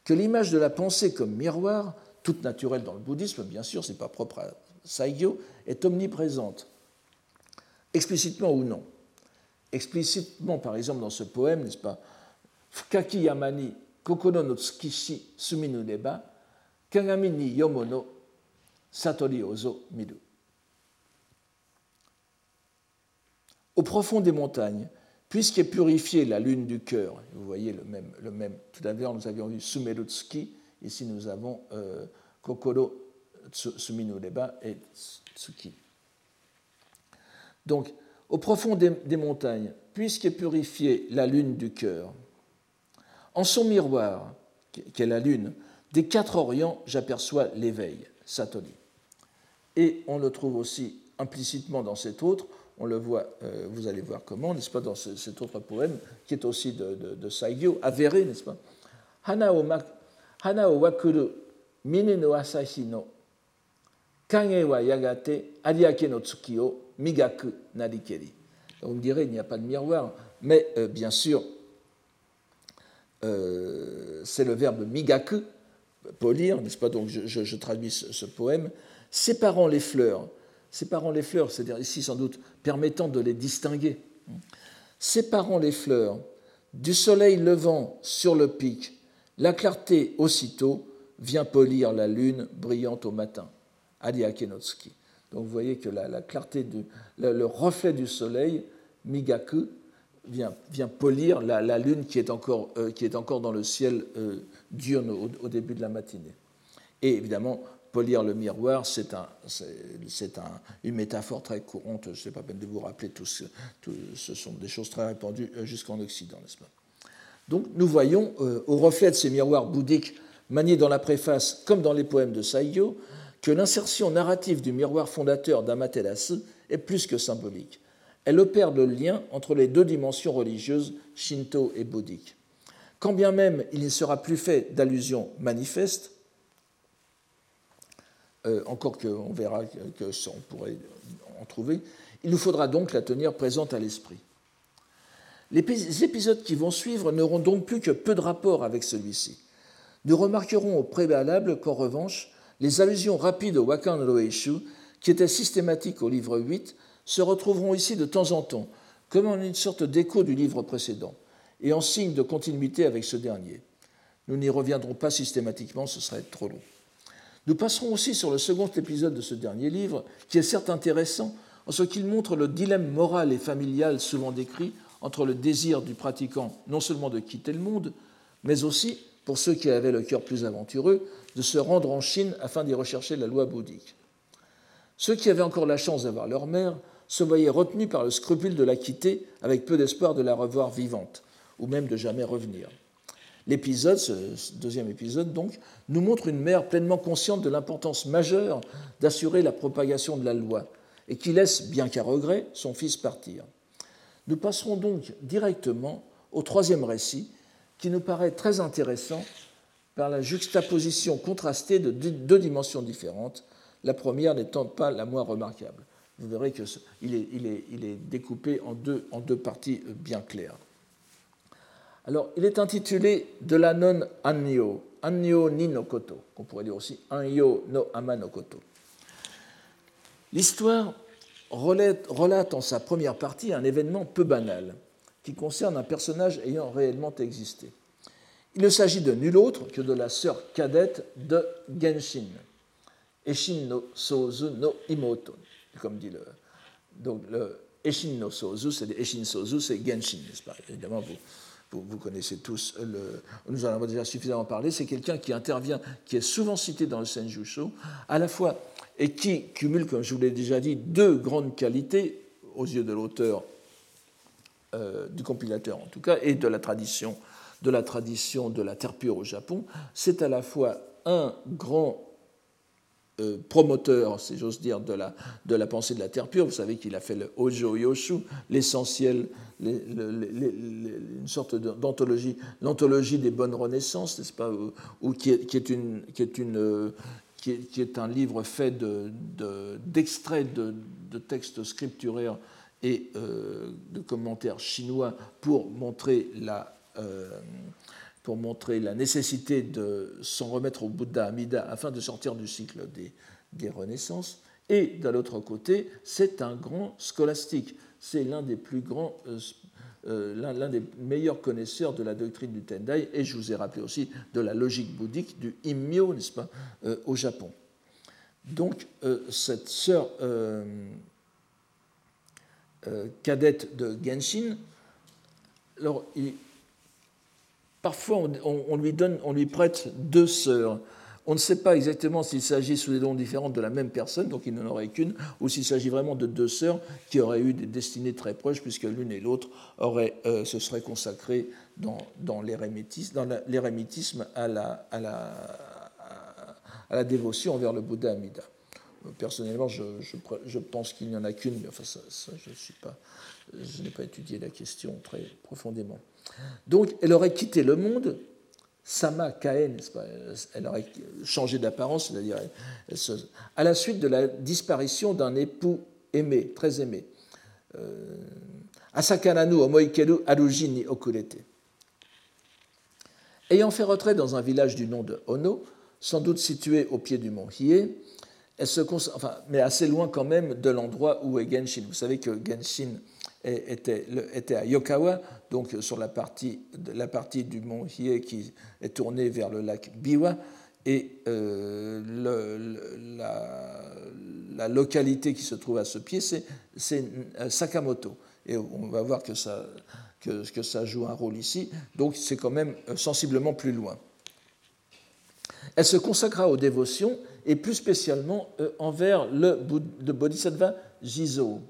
que l'image de la pensée comme miroir, toute naturelle dans le bouddhisme, bien sûr, ce n'est pas propre à Saigyo, est omniprésente, explicitement ou non. Explicitement, par exemple, dans ce poème, n'est-ce pas Fukaki Kokono no Tsukishi Suminu Neba Kagami ni Yomono Satori Ozo Miru. Au profond des montagnes, puisqu'est purifiée la lune du cœur, vous voyez le même, le même tout à l'heure nous avions vu Sumerutsuki, ici nous avons euh, Kokoro Suminu Neba et Tsuki. Donc, au profond des, montagnes, puisqu'est purifiée la lune du cœur, en son miroir, qui est la lune, des quatre orients, j'aperçois l'éveil, Satori. Et on le trouve aussi implicitement dans cet autre, on le voit, euh, vous allez voir comment, n'est-ce pas, dans cet autre poème, qui est aussi de, de, de Saigyo, avéré, n'est-ce pas? Hana wakuru mine no asahi no kage wa yagate ariake no tsuki o migaku narikeri. On me dirait, il n'y a pas de miroir, mais euh, bien sûr, euh, c'est le verbe migaku, polir, n'est-ce pas? Donc je, traduis ce, poème, séparant les fleurs, séparant les fleurs, c'est-à-dire ici sans doute permettant de les distinguer, séparant les fleurs du soleil levant sur le pic, la clarté aussitôt vient polir la lune brillante au matin. Akenotsuki. Donc vous voyez que la, clarté, du, le, reflet du soleil, Migaku, vient, vient polir la, lune qui est, encore, euh, qui est encore dans le ciel euh, diurne au, début de la matinée. Et évidemment, polir le miroir, c'est un, un, une métaphore très courante, je ne pas peine de vous rappeler, tout ce, ce sont des choses très répandues euh, jusqu'en Occident, n'est-ce pas? Donc nous voyons, au reflet de ces miroirs bouddhiques maniés dans la préface comme dans les poèmes de Saigyo, que l'insertion narrative du miroir fondateur d'Amaterasu est plus que symbolique. Elle opère le lien entre les deux dimensions religieuses, shinto et bouddhique. Quand bien même il ne sera plus fait d'allusions manifestes, euh, encore qu'on verra que, on pourrait en trouver, il nous faudra donc la tenir présente à l'esprit. Les épisodes qui vont suivre n'auront donc plus que peu de rapport avec celui-ci. Nous remarquerons au préalable qu'en revanche, les allusions rapides au Wakan Roeishu, qui étaient systématiques au livre 8, se retrouveront ici de temps en temps, comme en une sorte d'écho du livre précédent, et en signe de continuité avec ce dernier. Nous n'y reviendrons pas systématiquement, ce serait trop long. Nous passerons aussi sur le second épisode de ce dernier livre, qui est certes intéressant en ce qu'il montre le dilemme moral et familial souvent décrit entre le désir du pratiquant non seulement de quitter le monde, mais aussi, pour ceux qui avaient le cœur plus aventureux, de se rendre en Chine afin d'y rechercher la loi bouddhique. Ceux qui avaient encore la chance d'avoir leur mère se voyaient retenus par le scrupule de la quitter avec peu d'espoir de la revoir vivante, ou même de jamais revenir. L'épisode, ce deuxième épisode donc, nous montre une mère pleinement consciente de l'importance majeure d'assurer la propagation de la loi, et qui laisse, bien qu'à regret, son fils partir. Nous passerons donc directement au troisième récit, qui nous paraît très intéressant par la juxtaposition contrastée de deux dimensions différentes, la première n'étant pas la moins remarquable. Vous verrez qu'il est, découpé en deux, parties bien claires. Alors, il est intitulé De la non Annyo, Annyo ni no koto, qu'on pourrait dire aussi Anyo no ama no koto. L'histoire relate, en sa première partie un événement peu banal qui concerne un personnage ayant réellement existé. Il ne s'agit de nul autre que de la sœur cadette de Genshin, Eshin no Sozu no Imoto, comme dit le. Donc, le Eshin no Sozu, c'est Eshin Sozu, c'est Genshin, n'est-ce pas? Évidemment, vous, vous, connaissez tous, nous en avons déjà suffisamment parlé, c'est quelqu'un qui intervient, qui est souvent cité dans le Senjusho, à la fois et qui cumule, comme je vous l'ai déjà dit, deux grandes qualités aux yeux de l'auteur, euh, du compilateur en tout cas, et de la tradition de la tradition de la terre pure au Japon. C'est à la fois un grand euh, promoteur, si j'ose dire, de la, de la pensée de la terre pure. Vous savez qu'il a fait le Ojo Yoshu, l'essentiel, une sorte d'anthologie, l'anthologie des bonnes renaissances, n'est-ce pas, ou, qui, est, qui, est, une, qui est une qui est, un livre fait d'extraits de, de, textes scripturaires et euh, de commentaires chinois pour montrer la, euh, pour montrer la nécessité de s'en remettre au Bouddha Amida afin de sortir du cycle des, des renaissances. Et d'un autre côté, c'est un grand scolastique. C'est l'un des plus grands euh, l'un des meilleurs connaisseurs de la doctrine du Tendai, et je vous ai rappelé aussi de la logique bouddhique du Immyo, n'est-ce pas, au Japon. Donc, cette sœur cadette de Genshin, alors, parfois on, lui prête deux sœurs. On ne sait pas exactement s'il s'agit sous des noms différents de la même personne, donc il n'en aurait qu'une, ou s'il s'agit vraiment de deux sœurs qui auraient eu des destinées très proches, puisque l'une et l'autre euh, se seraient consacrées dans, dans l'érémitisme à, la, à la dévotion envers le Bouddha Amida. Personnellement, je, pense qu'il n'y en a qu'une, mais enfin, ça, je, suis pas, je n'ai pas étudié la question très profondément. Donc, elle aurait quitté le monde Sama Kaen, elle aurait changé d'apparence, c'est-à-dire à la suite de la disparition d'un époux aimé, très aimé. Euh, Asakananu Omoikeru Aruji ni. Ayant fait retrait dans un village du nom de Ono, sans doute situé au pied du mont Hiei, elle se enfin, mais assez loin quand même de l'endroit où est Genshin. Vous savez que Genshin était, était, à Yokawa, donc sur la partie, la partie du mont Hiei qui est tournée vers le lac Biwa, et euh, la, localité qui se trouve à ce pied, c'est euh, Sakamoto. Et on va voir que ça, que, que ça joue un rôle ici, donc c'est quand même euh, sensiblement plus loin. Elle se consacra aux dévotions et plus spécialement envers le, le Bodhisattva Jizo.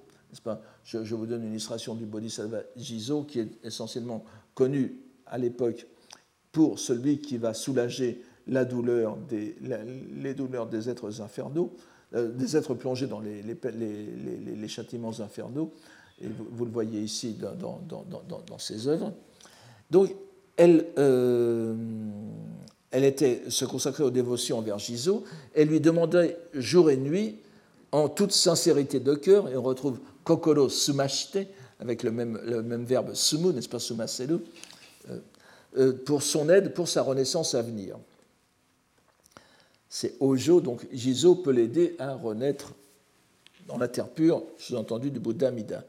Pas? Je, vous donne une illustration du Bodhisattva Jizo qui est essentiellement connu à l'époque pour celui qui va soulager la douleur des, les douleurs des êtres infernaux, euh, des êtres plongés dans les, châtiments infernaux. et vous, le voyez ici dans, dans, ses œuvres. Donc, elle, euh, elle était, se consacrait aux dévotions envers Gisot, elle lui demandait jour et nuit, en toute sincérité de cœur, et on retrouve kokoro sumashite, avec le même, le même verbe sumu, n'est-ce pas, sumaselu, euh, euh, pour son aide, pour sa renaissance à venir. C'est Ojo, donc Gisot peut l'aider à renaître dans la terre pure, sous-entendu du Bouddha Mida.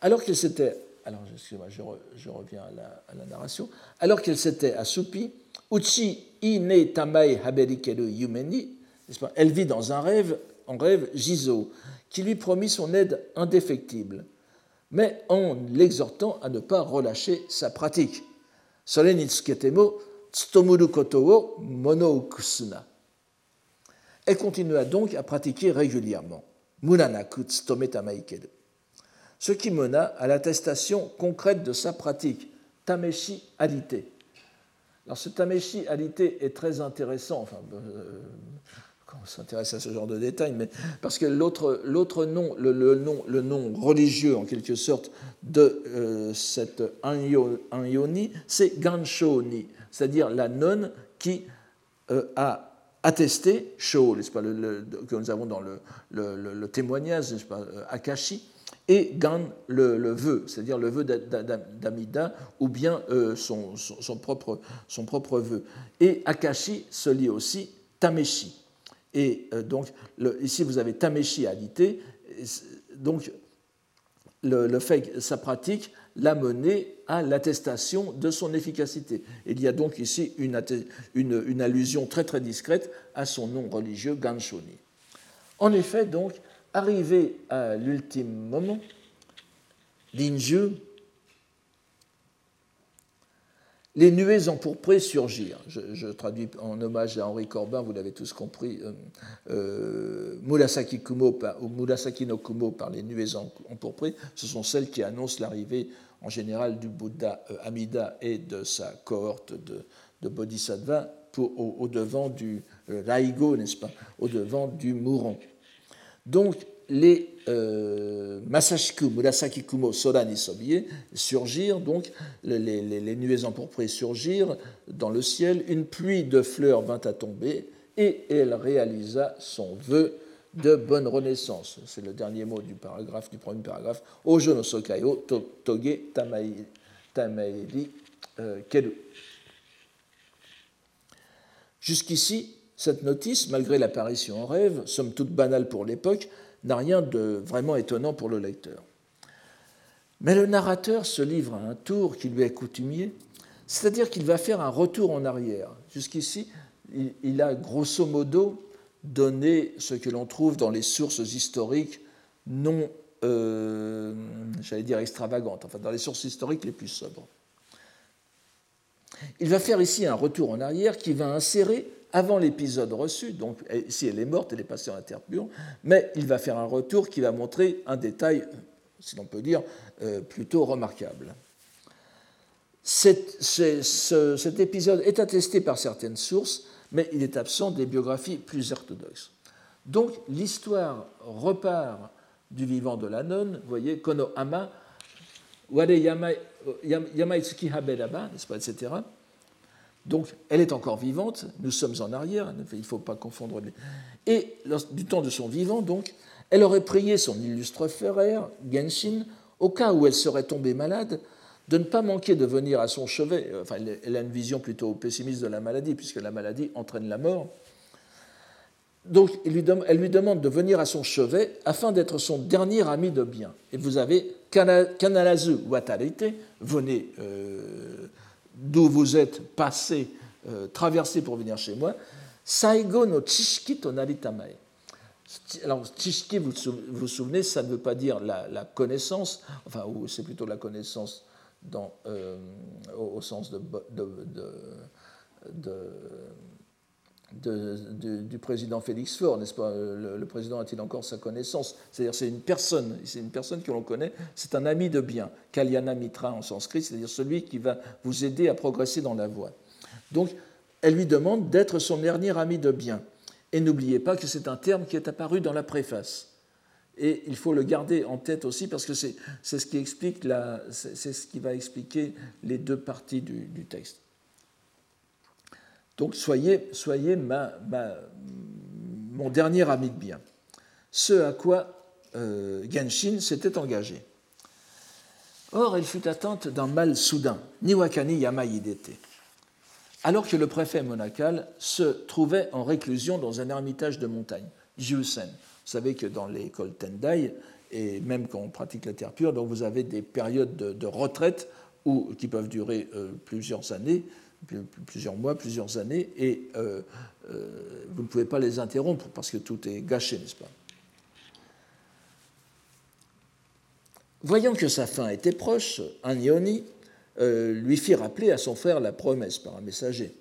Alors qu'il s'était, alors excusez-moi, je, reviens à la, narration, alors qu'il s'était assoupi, Uchi ine tamai haberikeru yumeni, elle vit dans un rêve, en rêve Gisot, qui lui promit son aide indéfectible, mais en l'exhortant à ne pas relâcher sa pratique. Solenitsuketemo tsutomuru koto wo mono Elle continua donc à pratiquer régulièrement. Munanaku tstometa maikeru ce qui mena à l'attestation concrète de sa pratique, Tameshi Alite. Alors ce Tameshi Alite est très intéressant, enfin, euh, on s'intéresse à ce genre de détails, mais parce que l'autre nom le, nom, le nom religieux en quelque sorte de euh, cette Anyoni, c'est Ganshoni, c'est-à-dire la nonne qui euh, a attesté Sho, pas, le, que nous avons dans le, le témoignage, pas, Akashi, et Gan le, vœu, c'est-à-dire le vœu d'Amida, ou bien euh, son, propre, son propre vœu. Et Akashi se lit aussi Tameshi. Et euh, donc, ici, vous avez Tameshi Adité, donc le, fait, sa pratique l'a mené à l'attestation de son efficacité. Il y a donc ici une, une, une, allusion très très discrète à son nom religieux, Ganshoni. En effet, donc, Arrivé à l'ultime moment, Linju, les nuées empourprées surgirent. Je, traduis en hommage à Henri Corbin, vous l'avez tous compris, euh, euh, Murasaki, ou no Kumo par les nuées empourprées, ce sont celles qui annoncent l'arrivée en général du Bouddha euh, Amida et de sa cohorte de, bodhisattva au, devant du Raigo, n'est-ce pas, au devant du mourant. Donc, les euh, Masashiku, Murasaki Kumo, Sobie surgirent, donc les, nuées empourprées surgirent dans le ciel, une pluie de fleurs vint à tomber, et elle réalisa son vœu de bonne renaissance. C'est le dernier mot du paragraphe, du premier paragraphe. Ojo Toge Tamaeri euh. Jusqu'ici, cette notice, malgré l'apparition en rêve, somme toute banale pour l'époque, n'a rien de vraiment étonnant pour le lecteur. Mais le narrateur se livre à un tour qui lui est coutumier, c'est-à-dire qu'il va faire un retour en arrière. Jusqu'ici, il a grosso modo donné ce que l'on trouve dans les sources historiques non, euh, j'allais dire extravagantes, enfin dans les sources historiques les plus sobres. Il va faire ici un retour en arrière qui va insérer avant l'épisode reçu, donc si elle est morte, elle est passée en interpure, mais il va faire un retour qui va montrer un détail, si l'on peut dire, euh, plutôt remarquable. Cet, épisode est attesté par certaines sources, mais il est absent des biographies plus orthodoxes. Donc l'histoire repart du vivant de la nonne, vous voyez, Kono Ama, Ware Yamaitsuki Habedaba, n'est-ce pas, etc. Donc, elle est encore vivante, nous sommes en arrière, il ne faut pas confondre les... Et du temps de son vivant, donc, elle aurait prié son illustre frère, Genshin, au cas où elle serait tombée malade, de ne pas manquer de venir à son chevet. Enfin, elle a une vision plutôt pessimiste de la maladie, puisque la maladie entraîne la mort. Donc, elle lui demande de venir à son chevet afin d'être son dernier ami de bien. Et vous avez Kanalazu Watarite, venez euh, d'où vous êtes passé, euh, traversé pour venir chez moi, Saigo no Chishiki Tonaritamae. Alors, Chishiki, vous vous souvenez, ça ne veut pas dire la, connaissance, enfin, c'est plutôt la connaissance dans, euh, au, sens de du président Félix Faure, n'est-ce pas? Le, président a-t-il encore sa connaissance? C'est-à-dire c'est une personne, c'est une personne que l'on connaît, c'est un ami de bien, Kalyana Mitra en sanskrit, c'est-à-dire celui qui va vous aider à progresser dans la voie. Donc, elle lui demande d'être son dernier ami de bien. Et n'oubliez pas que c'est un terme qui est apparu dans la préface. Et il faut le garder en tête aussi parce que c'est ce qui explique c'est ce qui va expliquer les deux parties du, texte. Donc soyez, mon dernier ami de bien. Ce à quoi euh, Genshin s'était engagé. Or, elle fut atteinte d'un mal soudain, Niwakani Yamaïdete, alors que le préfet monacal se trouvait en réclusion dans un ermitage de montagne, Jusen. Vous savez que dans l'école Tendai, et même quand on pratique la terre pure, donc vous avez des périodes de, retraite qui peuvent durer euh, plusieurs années, plusieurs mois, plusieurs années, et euh, euh, vous ne pouvez pas les interrompre parce que tout est gâché, n'est-ce pas? Voyant que sa fin était proche, Anioni lui fit rappeler à son frère la promesse par un messager.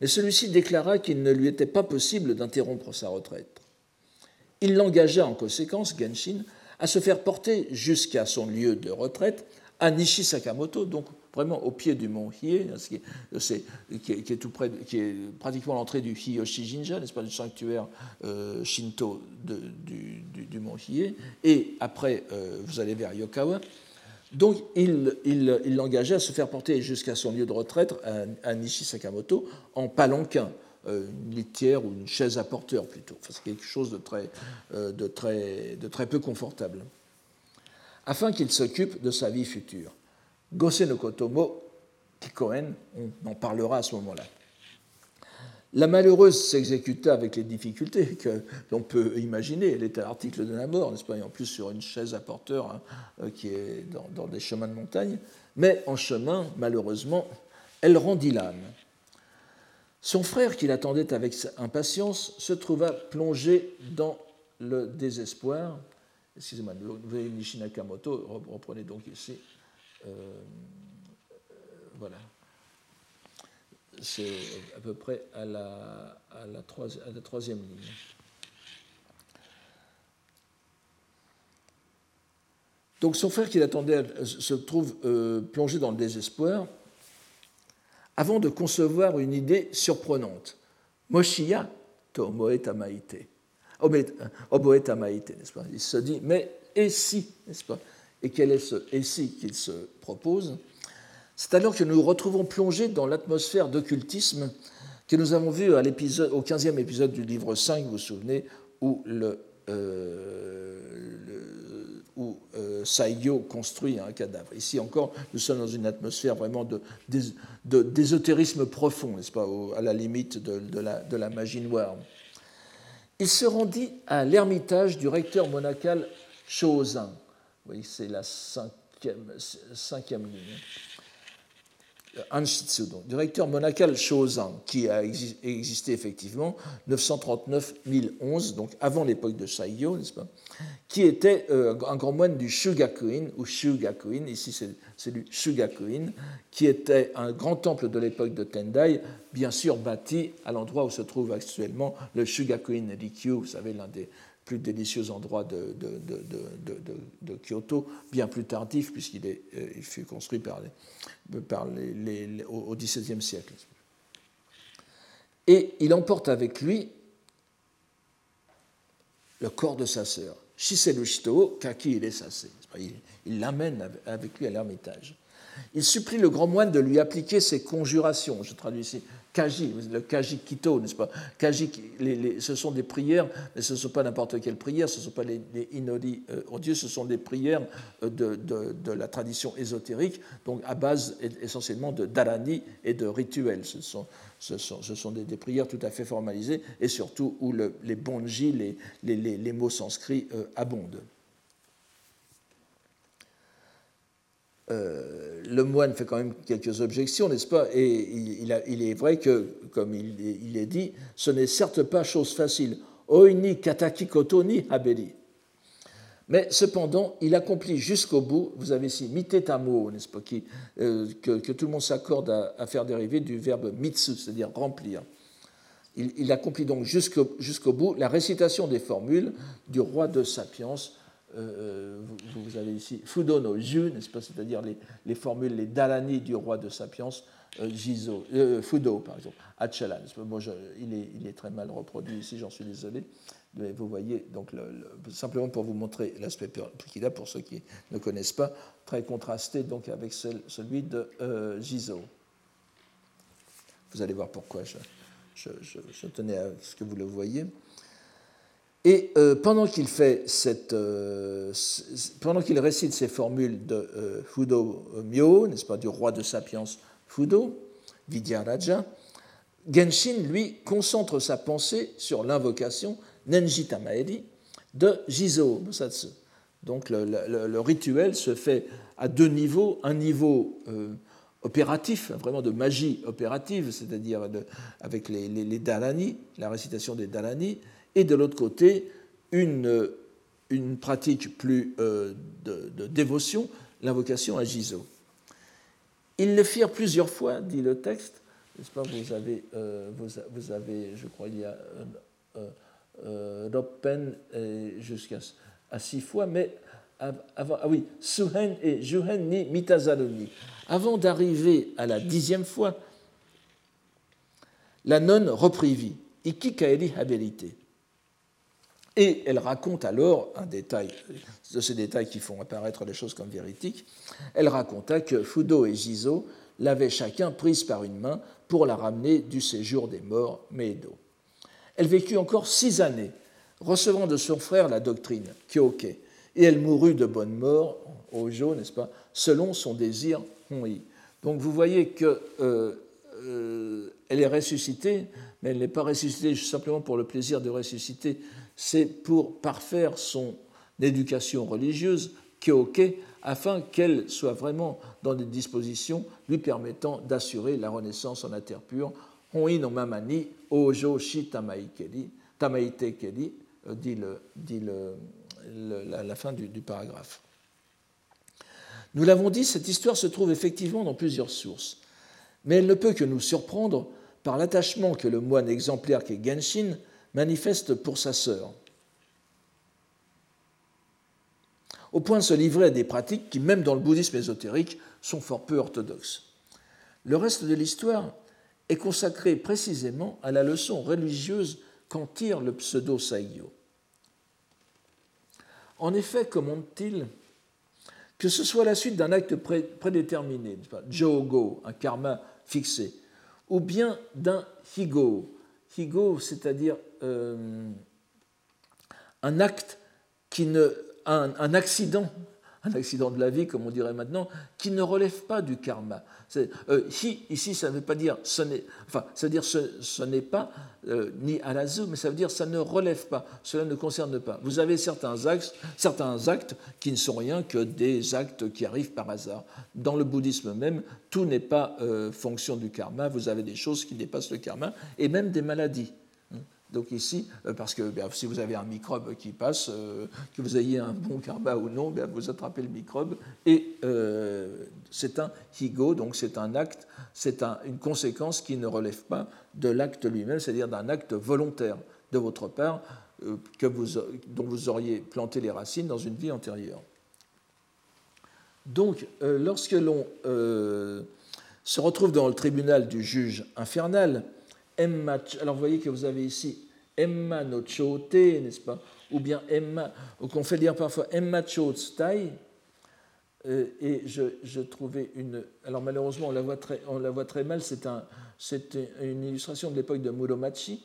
Mais celui-ci déclara qu'il ne lui était pas possible d'interrompre sa retraite. Il l'engagea en conséquence, Genshin, à se faire porter jusqu'à son lieu de retraite, à Nishisakamoto, donc vraiment au pied du mont Hiei, qui est, tout près, qui est pratiquement l'entrée du Hiyoshi Jinja, n'est-ce pas, du sanctuaire euh, Shinto du, mont Hiei, et après euh, vous allez vers Yokawa. Donc il l'engageait à se faire porter jusqu'à son lieu de retraite à, Nishisakamoto en palanquin. Euh, une litière ou une chaise à porteur plutôt. c'est quelque chose de très peu confortable. Afin qu'il s'occupe de sa vie future. Gose no Kotomo Kikoen, on en parlera à ce moment-là. La malheureuse s'exécuta avec les difficultés que l'on peut imaginer. Elle était à l'article de la mort, n'est-ce pas en plus sur une chaise à porteur hein, euh, qui est dans, dans, des chemins de montagne. Mais en chemin, malheureusement, elle rendit l'âme. Son frère, qui l'attendait avec impatience, se trouva plongé dans le désespoir. Excusez-moi, Nishinakamoto, reprenez donc ici. Euh, voilà. C'est à peu près à la, à la, troisième ligne. Donc son frère qui l'attendait se trouve euh, plongé dans le désespoir avant de concevoir une idée surprenante. Moshiya to moeta maite. Oboeta maite, n'est-ce pas? Il se dit, mais et si, n'est-ce pas? Et quel est ce et si qu'il se propose? C'est alors que nous nous retrouvons plongés dans l'atmosphère d'occultisme que nous avons vu à au 15e épisode du livre 5, vous vous souvenez, où le, euh, euh, construit un cadavre. Ici encore, nous sommes dans une atmosphère vraiment d'ésotérisme profond, n'est-ce pas, à la limite de, la, de, la, magie noire. Il se rendit à l'ermitage du recteur monacal Shozan. Oui, c'est la cinquième, cinquième ligne. Anshitsudo, directeur monacal Shozan, qui a existé effectivement 939-1011, donc avant l'époque de Saigyo, n'est-ce pas, qui était euh, un grand moine du Shugakuin, ou Shugakuin, ici c'est du Shugakuin, qui était un grand temple de l'époque de Tendai, bien sûr bâti à l'endroit où se trouve actuellement le Shugakuin Rikyu, vous savez, l'un des plus délicieux endroit de, de, Kyoto, bien plus tardif, puisqu'il euh, il fut construit par les, par les, au XVIIe siècle. Et il emporte avec lui le corps de sa sœur, Shiselu Shito, Kaki Ilesase. Il l'amène avec lui à l'ermitage. Il supplie le grand moine de lui appliquer ses conjurations. Je traduis ici kaji, le kaji kito, n'est-ce pas? Kaji, ce sont des prières, mais ce ne sont pas n'importe quelle prière, ce ne sont pas les, inodi euh, au Dieu, ce sont des prières euh, de, la tradition ésotérique, donc à base essentiellement de dharani et de rituels. Ce sont, ce sont, ce sont des, prières tout à fait formalisées et surtout où les bonji, les, les, mots sanscrits euh, abondent. Euh, le moine fait quand même quelques objections, n'est-ce pas? Et il, est vrai que, comme il, est dit, ce n'est certes pas chose facile. Oini kataki koto ni haberi. Mais cependant, il accomplit jusqu'au bout, vous avez ici mitetamo, n'est-ce pas, qui, euh, que, tout le monde s'accorde à, faire dériver du verbe mitsu, c'est-à-dire remplir. Il, accomplit donc jusqu'au bout la récitation des formules du roi de Sapience, euh, vous, avez ici. Fudo no Ju, n'est-ce pas, c'est-à-dire les, formules, les Dalani du roi de Sapiens, euh, euh, Fudo par exemple, Achala, il, est, il, est, très mal reproduit ici, j'en suis désolé, vous voyez, donc simplement pour vous montrer l'aspect qu'il a, pour ceux qui ne connaissent pas, très contrasté donc avec celui de euh, Vous allez voir pourquoi je, tenais à ce que vous le voyez. Et euh, pendant qu'il fait cette, euh, pendant qu'il récite ces formules de euh, Fudo Myo, n'est-ce pas, du roi de sapiens Fudo, Vidyaraja, Genshin, lui, concentre sa pensée sur l'invocation Nenji Tamaeri de Jizo Bosatsu. Donc le, rituel se fait à deux niveaux. Un niveau euh, opératif, vraiment de magie opérative, c'est-à-dire avec les, les, dalani, la récitation des dalani, et de l'autre côté, une, une pratique plus euh, de, dévotion, l'invocation à Jizo. Ils le firent plusieurs fois, dit le texte. N'est-ce pas vous avez, euh, vous, avez, je crois, il y a euh, Ropen jusqu'à six fois, mais avant, ah oui, Suhen et Juhen ni Mitazaloni. Avant d'arriver à la dixième fois, la nonne reprit vie, Iki Kaeli Habilité. Et elle raconte alors un détail, de ces détails qui font apparaître les choses comme véridiques. Elle raconta que Fudo et Jizo l'avaient chacun prise par une main pour la ramener du séjour des morts, Medo. Elle vécut encore six années, recevant de son frère la doctrine, Kyoke, et elle mourut de bonne mort, Ojo, n'est-ce pas, selon son désir Honri. Donc vous voyez qu'elle euh, euh, est ressuscitée, mais elle n'est pas ressuscitée simplement pour le plaisir de ressusciter, c'est pour parfaire son éducation religieuse, Kyoke, afin qu'elle soit vraiment dans des dispositions lui permettant d'assurer la renaissance en la terre pure. No mamani, Ojo shi tamaite keli, euh, dit la, fin du, paragraphe. Nous l'avons dit, cette histoire se trouve effectivement dans plusieurs sources, mais elle ne peut que nous surprendre par l'attachement que le moine exemplaire qu'est Genshin manifeste pour sa sœur, au point de se livrer à des pratiques qui, même dans le bouddhisme ésotérique, sont fort peu orthodoxes. Le reste de l'histoire est consacré précisément à la leçon religieuse qu'en tire le pseudo-saigyo. En effet, commande-t-il, que ce soit la suite d'un acte prédéterminé, jogo, un karma fixé, ou bien d'un higo, c'est-à-dire euh, un acte qui ne, un accident un accident de la vie, comme on dirait maintenant, qui ne relève pas du karma. Euh, ici, ça ne veut pas dire ce n'est, enfin, ça veut dire ce, n'est pas euh, ni à la mais ça veut dire ça ne relève pas, cela ne concerne pas. Vous avez certains actes, certains actes qui ne sont rien que des actes qui arrivent par hasard. Dans le bouddhisme même, tout n'est pas euh, fonction du karma. Vous avez des choses qui dépassent le karma et même des maladies. Donc ici, euh, parce que ben, si vous avez un microbe qui passe, euh, que vous ayez un bon karma ou non, ben, vous attrapez le microbe. Et euh, c'est un higo, donc c'est un acte, c'est une conséquence qui ne relève pas de l'acte lui-même, c'est-à-dire d'un acte volontaire de votre part que vous, dont vous auriez planté les racines dans une vie antérieure. Donc, lorsque l'on se retrouve dans le tribunal du juge infernal, alors vous voyez que vous avez ici Emma no chote, n'est-ce pas? Ou bien Emma, qu'on fait dire parfois Emma chotstai. Euh, et je, trouvais une. Alors malheureusement, on la voit très, on la voit très mal. C'est un, une illustration de l'époque de Muromachi,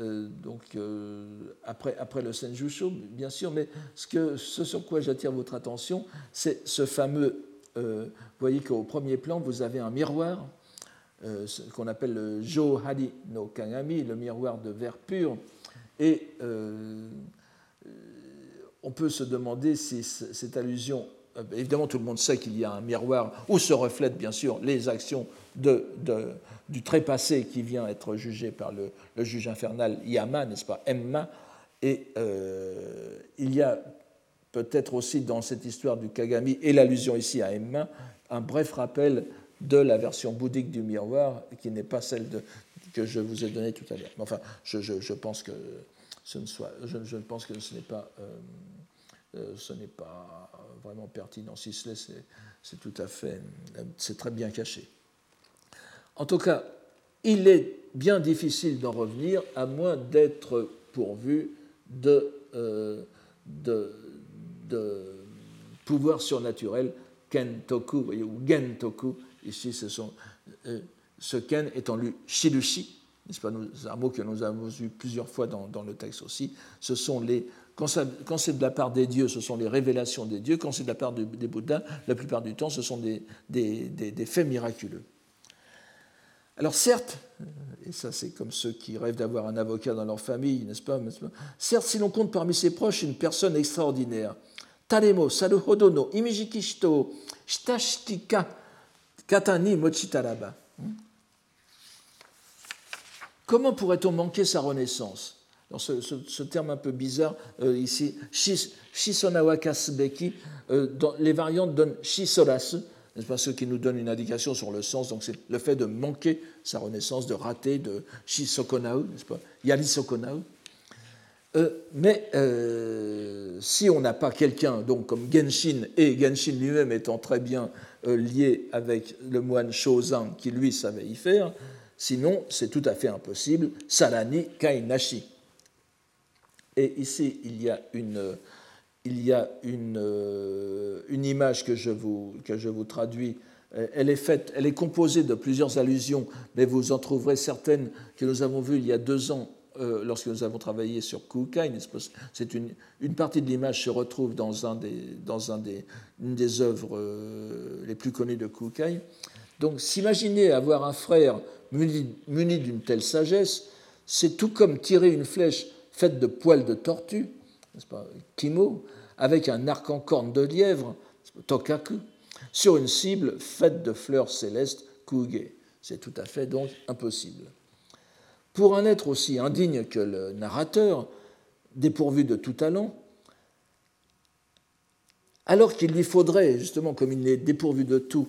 euh, donc euh, après, après le Senjusho, bien sûr. Mais ce, que, ce sur quoi j'attire votre attention, c'est ce fameux. vous voyez qu'au premier plan, vous avez un miroir ce qu'on appelle le Johari no Kagami, le miroir de verre pur. Et euh, on peut se demander si cette allusion, euh, évidemment tout le monde sait qu'il y a un miroir où se reflètent bien sûr les actions de, du trépassé qui vient être jugé par le, juge infernal Yama, n'est-ce pas, Emma, et il y a peut-être aussi dans cette histoire du Kagami et l'allusion ici à Emma un bref rappel de la version bouddhique du miroir, qui n'est pas celle que je vous ai donnée tout à l'heure. Enfin, je, pense que ce ce n'est pas, euh, euh, ce vraiment pertinent. Si cela, c'est tout à fait, c'est très bien caché. En tout cas, il est bien difficile d'en revenir à moins d'être pourvu de, de, pouvoir surnaturel, Ken Toku, ou Gen Toku. Ici, ce, sont, ce Ken étant lu Shirushi, c'est un mot que nous avons vu plusieurs fois dans, le texte aussi. Ce sont les quand, c'est de la part des dieux, ce sont les révélations des dieux. Quand c'est de la part des Bouddhas, la plupart du temps, ce sont des, des, faits miraculeux. Alors certes, et ça c'est comme ceux qui rêvent d'avoir un avocat dans leur famille, n'est-ce pas, Certes, si l'on compte parmi ses proches une personne extraordinaire, Taremo, Saruhodono, Imijikishito, Shitashtika, Katani, Mochitaraba. Comment pourrait-on manquer sa renaissance ce, terme un peu bizarre euh, ici, Shisonawa Kasbeki, euh, les variantes donnent Shisorasu, n'est-ce pas, ce qui nous donne une indication sur le sens, donc c'est le fait de manquer sa renaissance, de rater, de Shisokonau, n'est-ce pas. Euh, mais si on n'a pas quelqu'un, donc comme Genshin, et Genshin lui-même étant très bien lié avec le moine Shozan qui lui savait y faire, sinon c'est tout à fait impossible, Salani Kainashi. Et ici, il y a une, il y a une, euh, une image que je, vous, que je vous traduis. Elle est, faite, elle est composée de plusieurs allusions, mais vous en trouverez certaines que nous avons vues il y a deux ans euh, lorsque nous avons travaillé sur Kukai. C'est une, une, partie de l'image se retrouve dans, un des, dans un des, une des œuvres euh, les plus connues de Kukai. Donc s'imaginer avoir un frère muni, muni d'une telle sagesse, c'est tout comme tirer une flèche faite de poils de tortue, kimo, avec un arc en corne de lièvre, tokaku, sur une cible faite de fleurs célestes, kuge. C'est tout à fait donc impossible. Pour un être aussi indigne que le narrateur, dépourvu de tout talent, alors qu'il lui faudrait, justement, comme il est dépourvu de tout,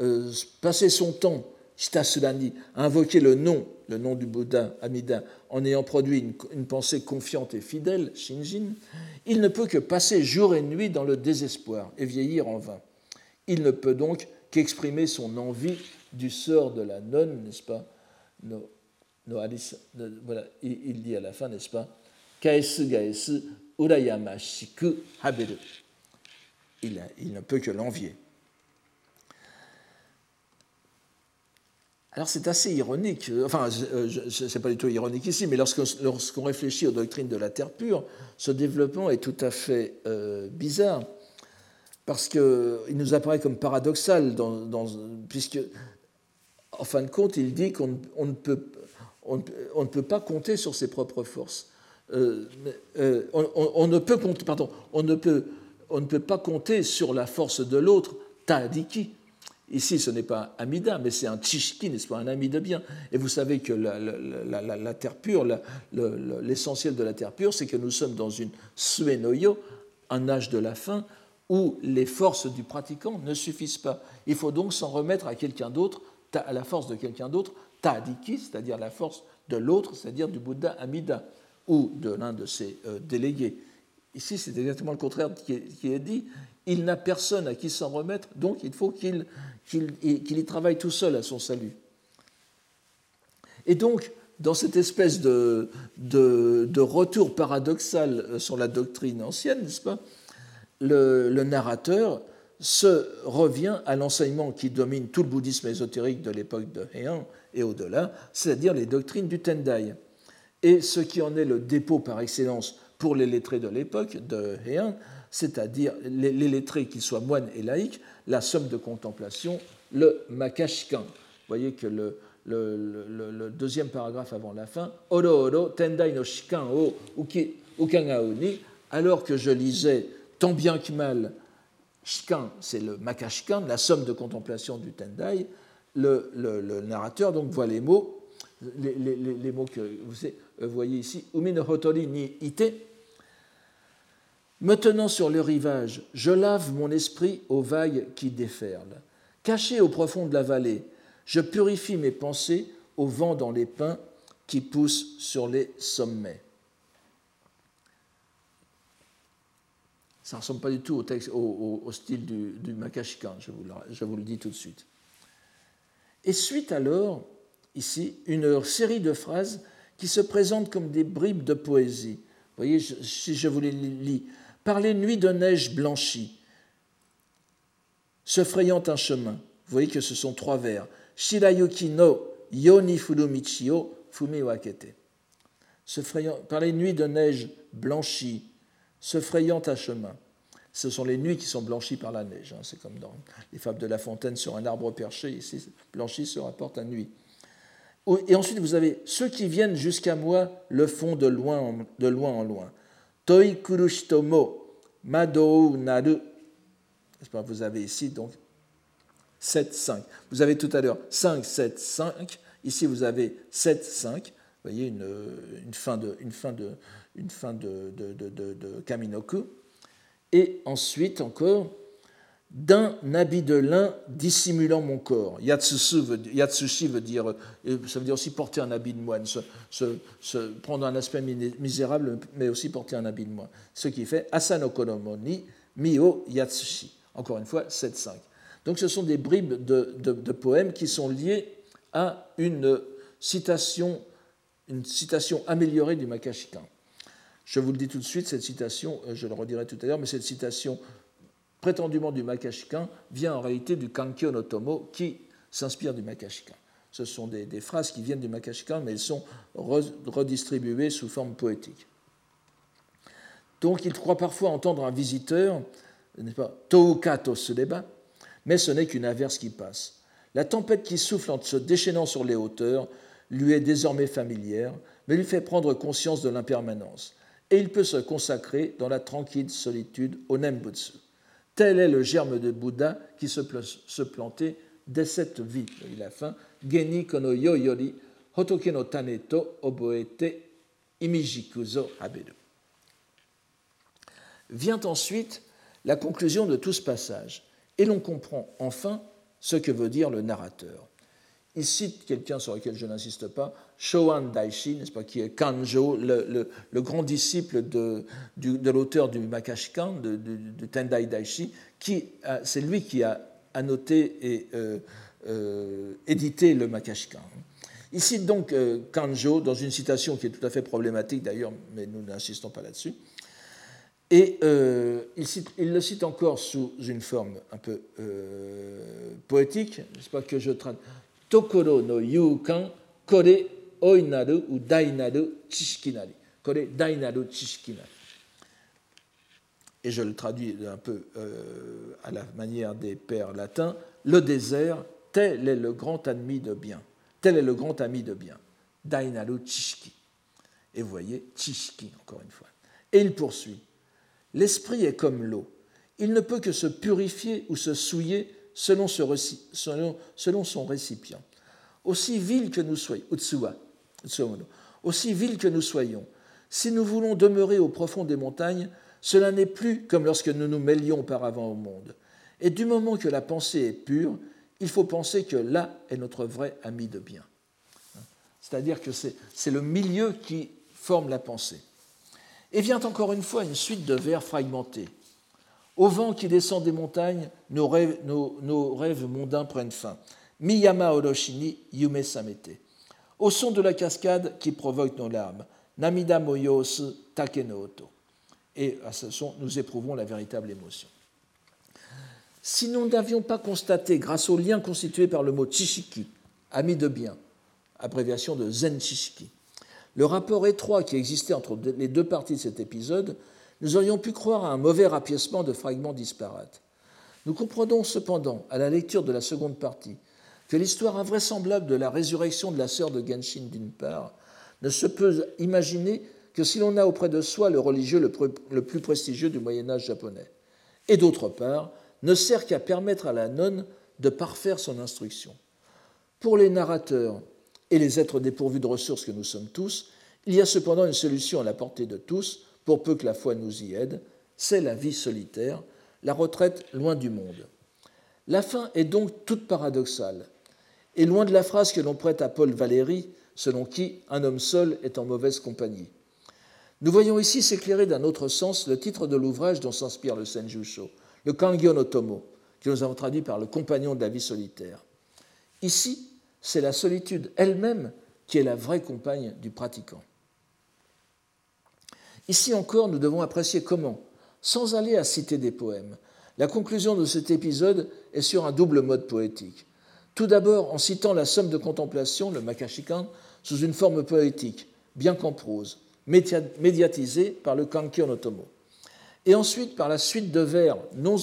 euh, passer son temps Shitasurani, a invoqué le nom, le nom du Bouddha Amida, en ayant produit une, pensée confiante et fidèle, Shinjin, il ne peut que passer jour et nuit dans le désespoir et vieillir en vain. Il ne peut donc qu'exprimer son envie du sort de la nonne, n'est-ce pas? Voilà, il, dit à la fin, n'est-ce pas Kaesu gaesu urayama shiku haberu. il ne peut que l'envier. Alors c'est assez ironique, enfin ce n'est pas du tout ironique ici, mais lorsqu'on réfléchit aux doctrines de la Terre pure, ce développement est tout à fait euh, bizarre, parce qu'il nous apparaît comme paradoxal, puisque en fin de compte il dit qu'on ne, peut, on, ne peut pas compter sur ses propres forces. On, ne peut pas compter sur la force de l'autre, Tadiki, Ici, ce n'est pas Amida, mais c'est un Tishki, n'est-ce pas, un ami de bien. Et vous savez que la, terre pure, l'essentiel de la terre pure, c'est que nous sommes dans une Suenoyo, un âge de la fin, où les forces du pratiquant ne suffisent pas. Il faut donc s'en remettre à quelqu'un d'autre, à la force de quelqu'un d'autre, Tadiki, c'est-à-dire la force de l'autre, c'est-à-dire du Bouddha Amida, ou de l'un de ses euh, délégués. Ici, c'est exactement le contraire qui est dit. Il n'a personne à qui s'en remettre, donc il faut qu'il y travaille tout seul à son salut. Et donc, dans cette espèce de, retour paradoxal sur la doctrine ancienne, n'est-ce pas, le, narrateur se revient à l'enseignement qui domine tout le bouddhisme ésotérique de l'époque de Heian et au-delà, c'est-à-dire les doctrines du Tendai. Et ce qui en est le dépôt par excellence pour les lettrés de l'époque de Heian, c'est-à-dire les, lettrés, qu'ils soient moines et laïcs, la somme de contemplation, le makashkan. Vous voyez que le, deuxième paragraphe avant la fin, Oro Oro, Tendai no Shikan o Ukagauni, alors que je lisais tant bien que mal, Shikan, c'est le makashkan, la somme de contemplation du Tendai, le, narrateur donc voit les mots, les, mots que vous voyez ici, Umi Hotori ni me tenant sur le rivage, je lave mon esprit aux vagues qui déferlent. Caché au profond de la vallée, je purifie mes pensées au vent dans les pins qui poussent sur les sommets. Ça ne ressemble pas du tout au, style du, vous, je vous le dis tout de suite. Et suite alors, ici, une série de phrases qui se présentent comme des bribes de poésie, voyez, si je vous les lis, par les nuits de neige blanchie, se frayant un chemin. Vous voyez que ce sont trois vers. Shirayuki no yoni wakete. Par les nuits de neige blanchie, se frayant un chemin. Ce sont les nuits qui sont blanchies par la neige. Hein. C'est comme dans les fables de La Fontaine sur un arbre perché. Ici, blanchi se rapporte à nuit. Et ensuite, vous avez ceux qui viennent jusqu'à moi le font de loin en, de loin, en loin. Toi kurushitomo madou naru. Vous avez ici donc 7, 5. Vous avez tout à l'heure 5, 7, 5. Ici, vous avez 7, 5. Vous voyez une, fin de, une fin de, une fin de, de, de, de Kaminoku et ensuite encore d'un habit de lin dissimulant mon corps. Yatsushi veut, dire, euh, ça veut dire aussi porter un habit de moine, se, prendre un aspect misérable, mais aussi porter un habit de moine. Ce qui fait Asano Konomoni Mio Yatsushi. Encore une fois, 7-5. Donc ce sont des bribes de, de, poèmes qui sont liés à une citation, une citation améliorée du Makashikan. Je vous le dis tout de suite, cette citation, euh, je le redirai tout à l'heure, mais cette citation prétendument du Makashikan vient en réalité du Kankyo no qui s'inspire du Makashikan. Ce sont des, phrases qui viennent du Makashikan, mais elles sont redistribuées sous forme poétique. Donc il croit parfois entendre un visiteur, n'est-ce pas, Toukato débat, mais ce n'est qu'une averse qui passe. La tempête qui souffle en se déchaînant sur les hauteurs lui est désormais familière, mais lui fait prendre conscience de l'impermanence et il peut se consacrer dans la tranquille solitude au Nembutsu. Tel est le germe de Bouddha qui se, plantait dès cette vie. Il a fin. Geni kono yoyori hotoke no oboete imijikuzo. Vient ensuite la conclusion de tout ce passage, et l'on comprend enfin ce que veut dire le narrateur. Il cite quelqu'un sur lequel je n'insiste pas, Shoan Daishi, n'est-ce pas, qui est Kanjo, le, grand disciple de, l'auteur du Makashikan, de, Tendai Daishi, qui c'est lui qui a annoté et euh, euh, édité le Makashikan. Il cite donc euh, Kanjo dans une citation qui est tout à fait problématique d'ailleurs, mais nous n'insistons pas là-dessus. Et il, il, le cite encore sous une forme un peu poétique, n'est-ce pas, que je Et je le traduis un peu euh, à la manière des pères latins. Le désert, tel est le grand ami de bien. Tel est le grand ami de bien. Dainaru. Et vous voyez, chishiki, encore une fois. Et il poursuit. L'esprit est comme l'eau. Il ne peut que se purifier ou se souiller selon, son récipient. Aussi vil que nous soyons, aussi vil que nous soyons, si nous voulons demeurer au profond des montagnes, cela n'est plus comme lorsque nous nous mêlions auparavant au monde. Et du moment que la pensée est pure, il faut penser que là est notre vrai ami de bien. C'est-à-dire que c'est le milieu qui forme la pensée. Et vient encore une fois une suite de vers fragmentés. Au vent qui descend des montagnes, nos rêves, mondains prennent fin. Miyama Oroshini Yume Samete. Au son de la cascade qui provoque nos larmes. Namida Moyosu Take Oto. Et à ce son, nous éprouvons la véritable émotion. Si nous n'avions pas constaté, grâce au lien constitué par le mot Chishiki, ami de bien, abréviation de Zen Chishiki, le rapport étroit qui existait entre les deux parties de cet épisode, nous aurions pu croire à un mauvais rapiècement de fragments disparates. Nous comprenons cependant, à la lecture de la seconde partie, que l'histoire invraisemblable de la résurrection de la sœur de Genshin, d'une part, ne se peut imaginer que si l'on a auprès de soi le religieux le plus prestigieux du Moyen Âge japonais, et d'autre part, ne sert qu'à permettre à la nonne de parfaire son instruction. Pour les narrateurs et les êtres dépourvus de ressources que nous sommes tous, il y a cependant une solution à la portée de tous, pour peu que la foi nous y aide, c'est la vie solitaire, la retraite loin du monde. La fin est donc toute paradoxale, et loin de la phrase que l'on prête à Paul Valéry, selon qui un homme seul est en mauvaise compagnie. Nous voyons ici s'éclairer d'un autre sens le titre de l'ouvrage dont s'inspire le Senjusho, le Kangyo no Tomo, que nous avons traduit par le compagnon de la vie solitaire. Ici, c'est la solitude elle-même qui est la vraie compagne du pratiquant. Ici encore, nous devons apprécier comment, sans aller à citer des poèmes, la conclusion de cet épisode est sur un double mode poétique. Tout d'abord en citant la somme de contemplation, le Makashikan, sous une forme poétique, bien qu'en prose, médiatisée par le Kankyo Notomo. Et ensuite par la suite de vers non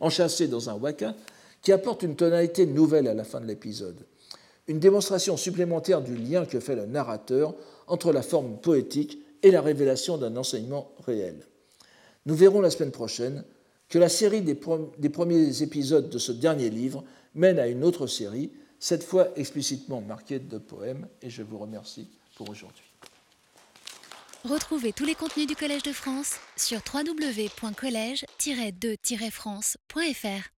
enchâssés dans un waka qui apporte une tonalité nouvelle à la fin de l'épisode. Une démonstration supplémentaire du lien que fait le narrateur entre la forme poétique et la révélation d'un enseignement réel. Nous verrons la semaine prochaine que la série des, premiers épisodes de ce dernier livre mène à une autre série, cette fois explicitement marquée de poèmes, et je vous remercie pour aujourd'hui. Retrouvez tous les contenus du Collège de France sur www.colège-2-france.fr.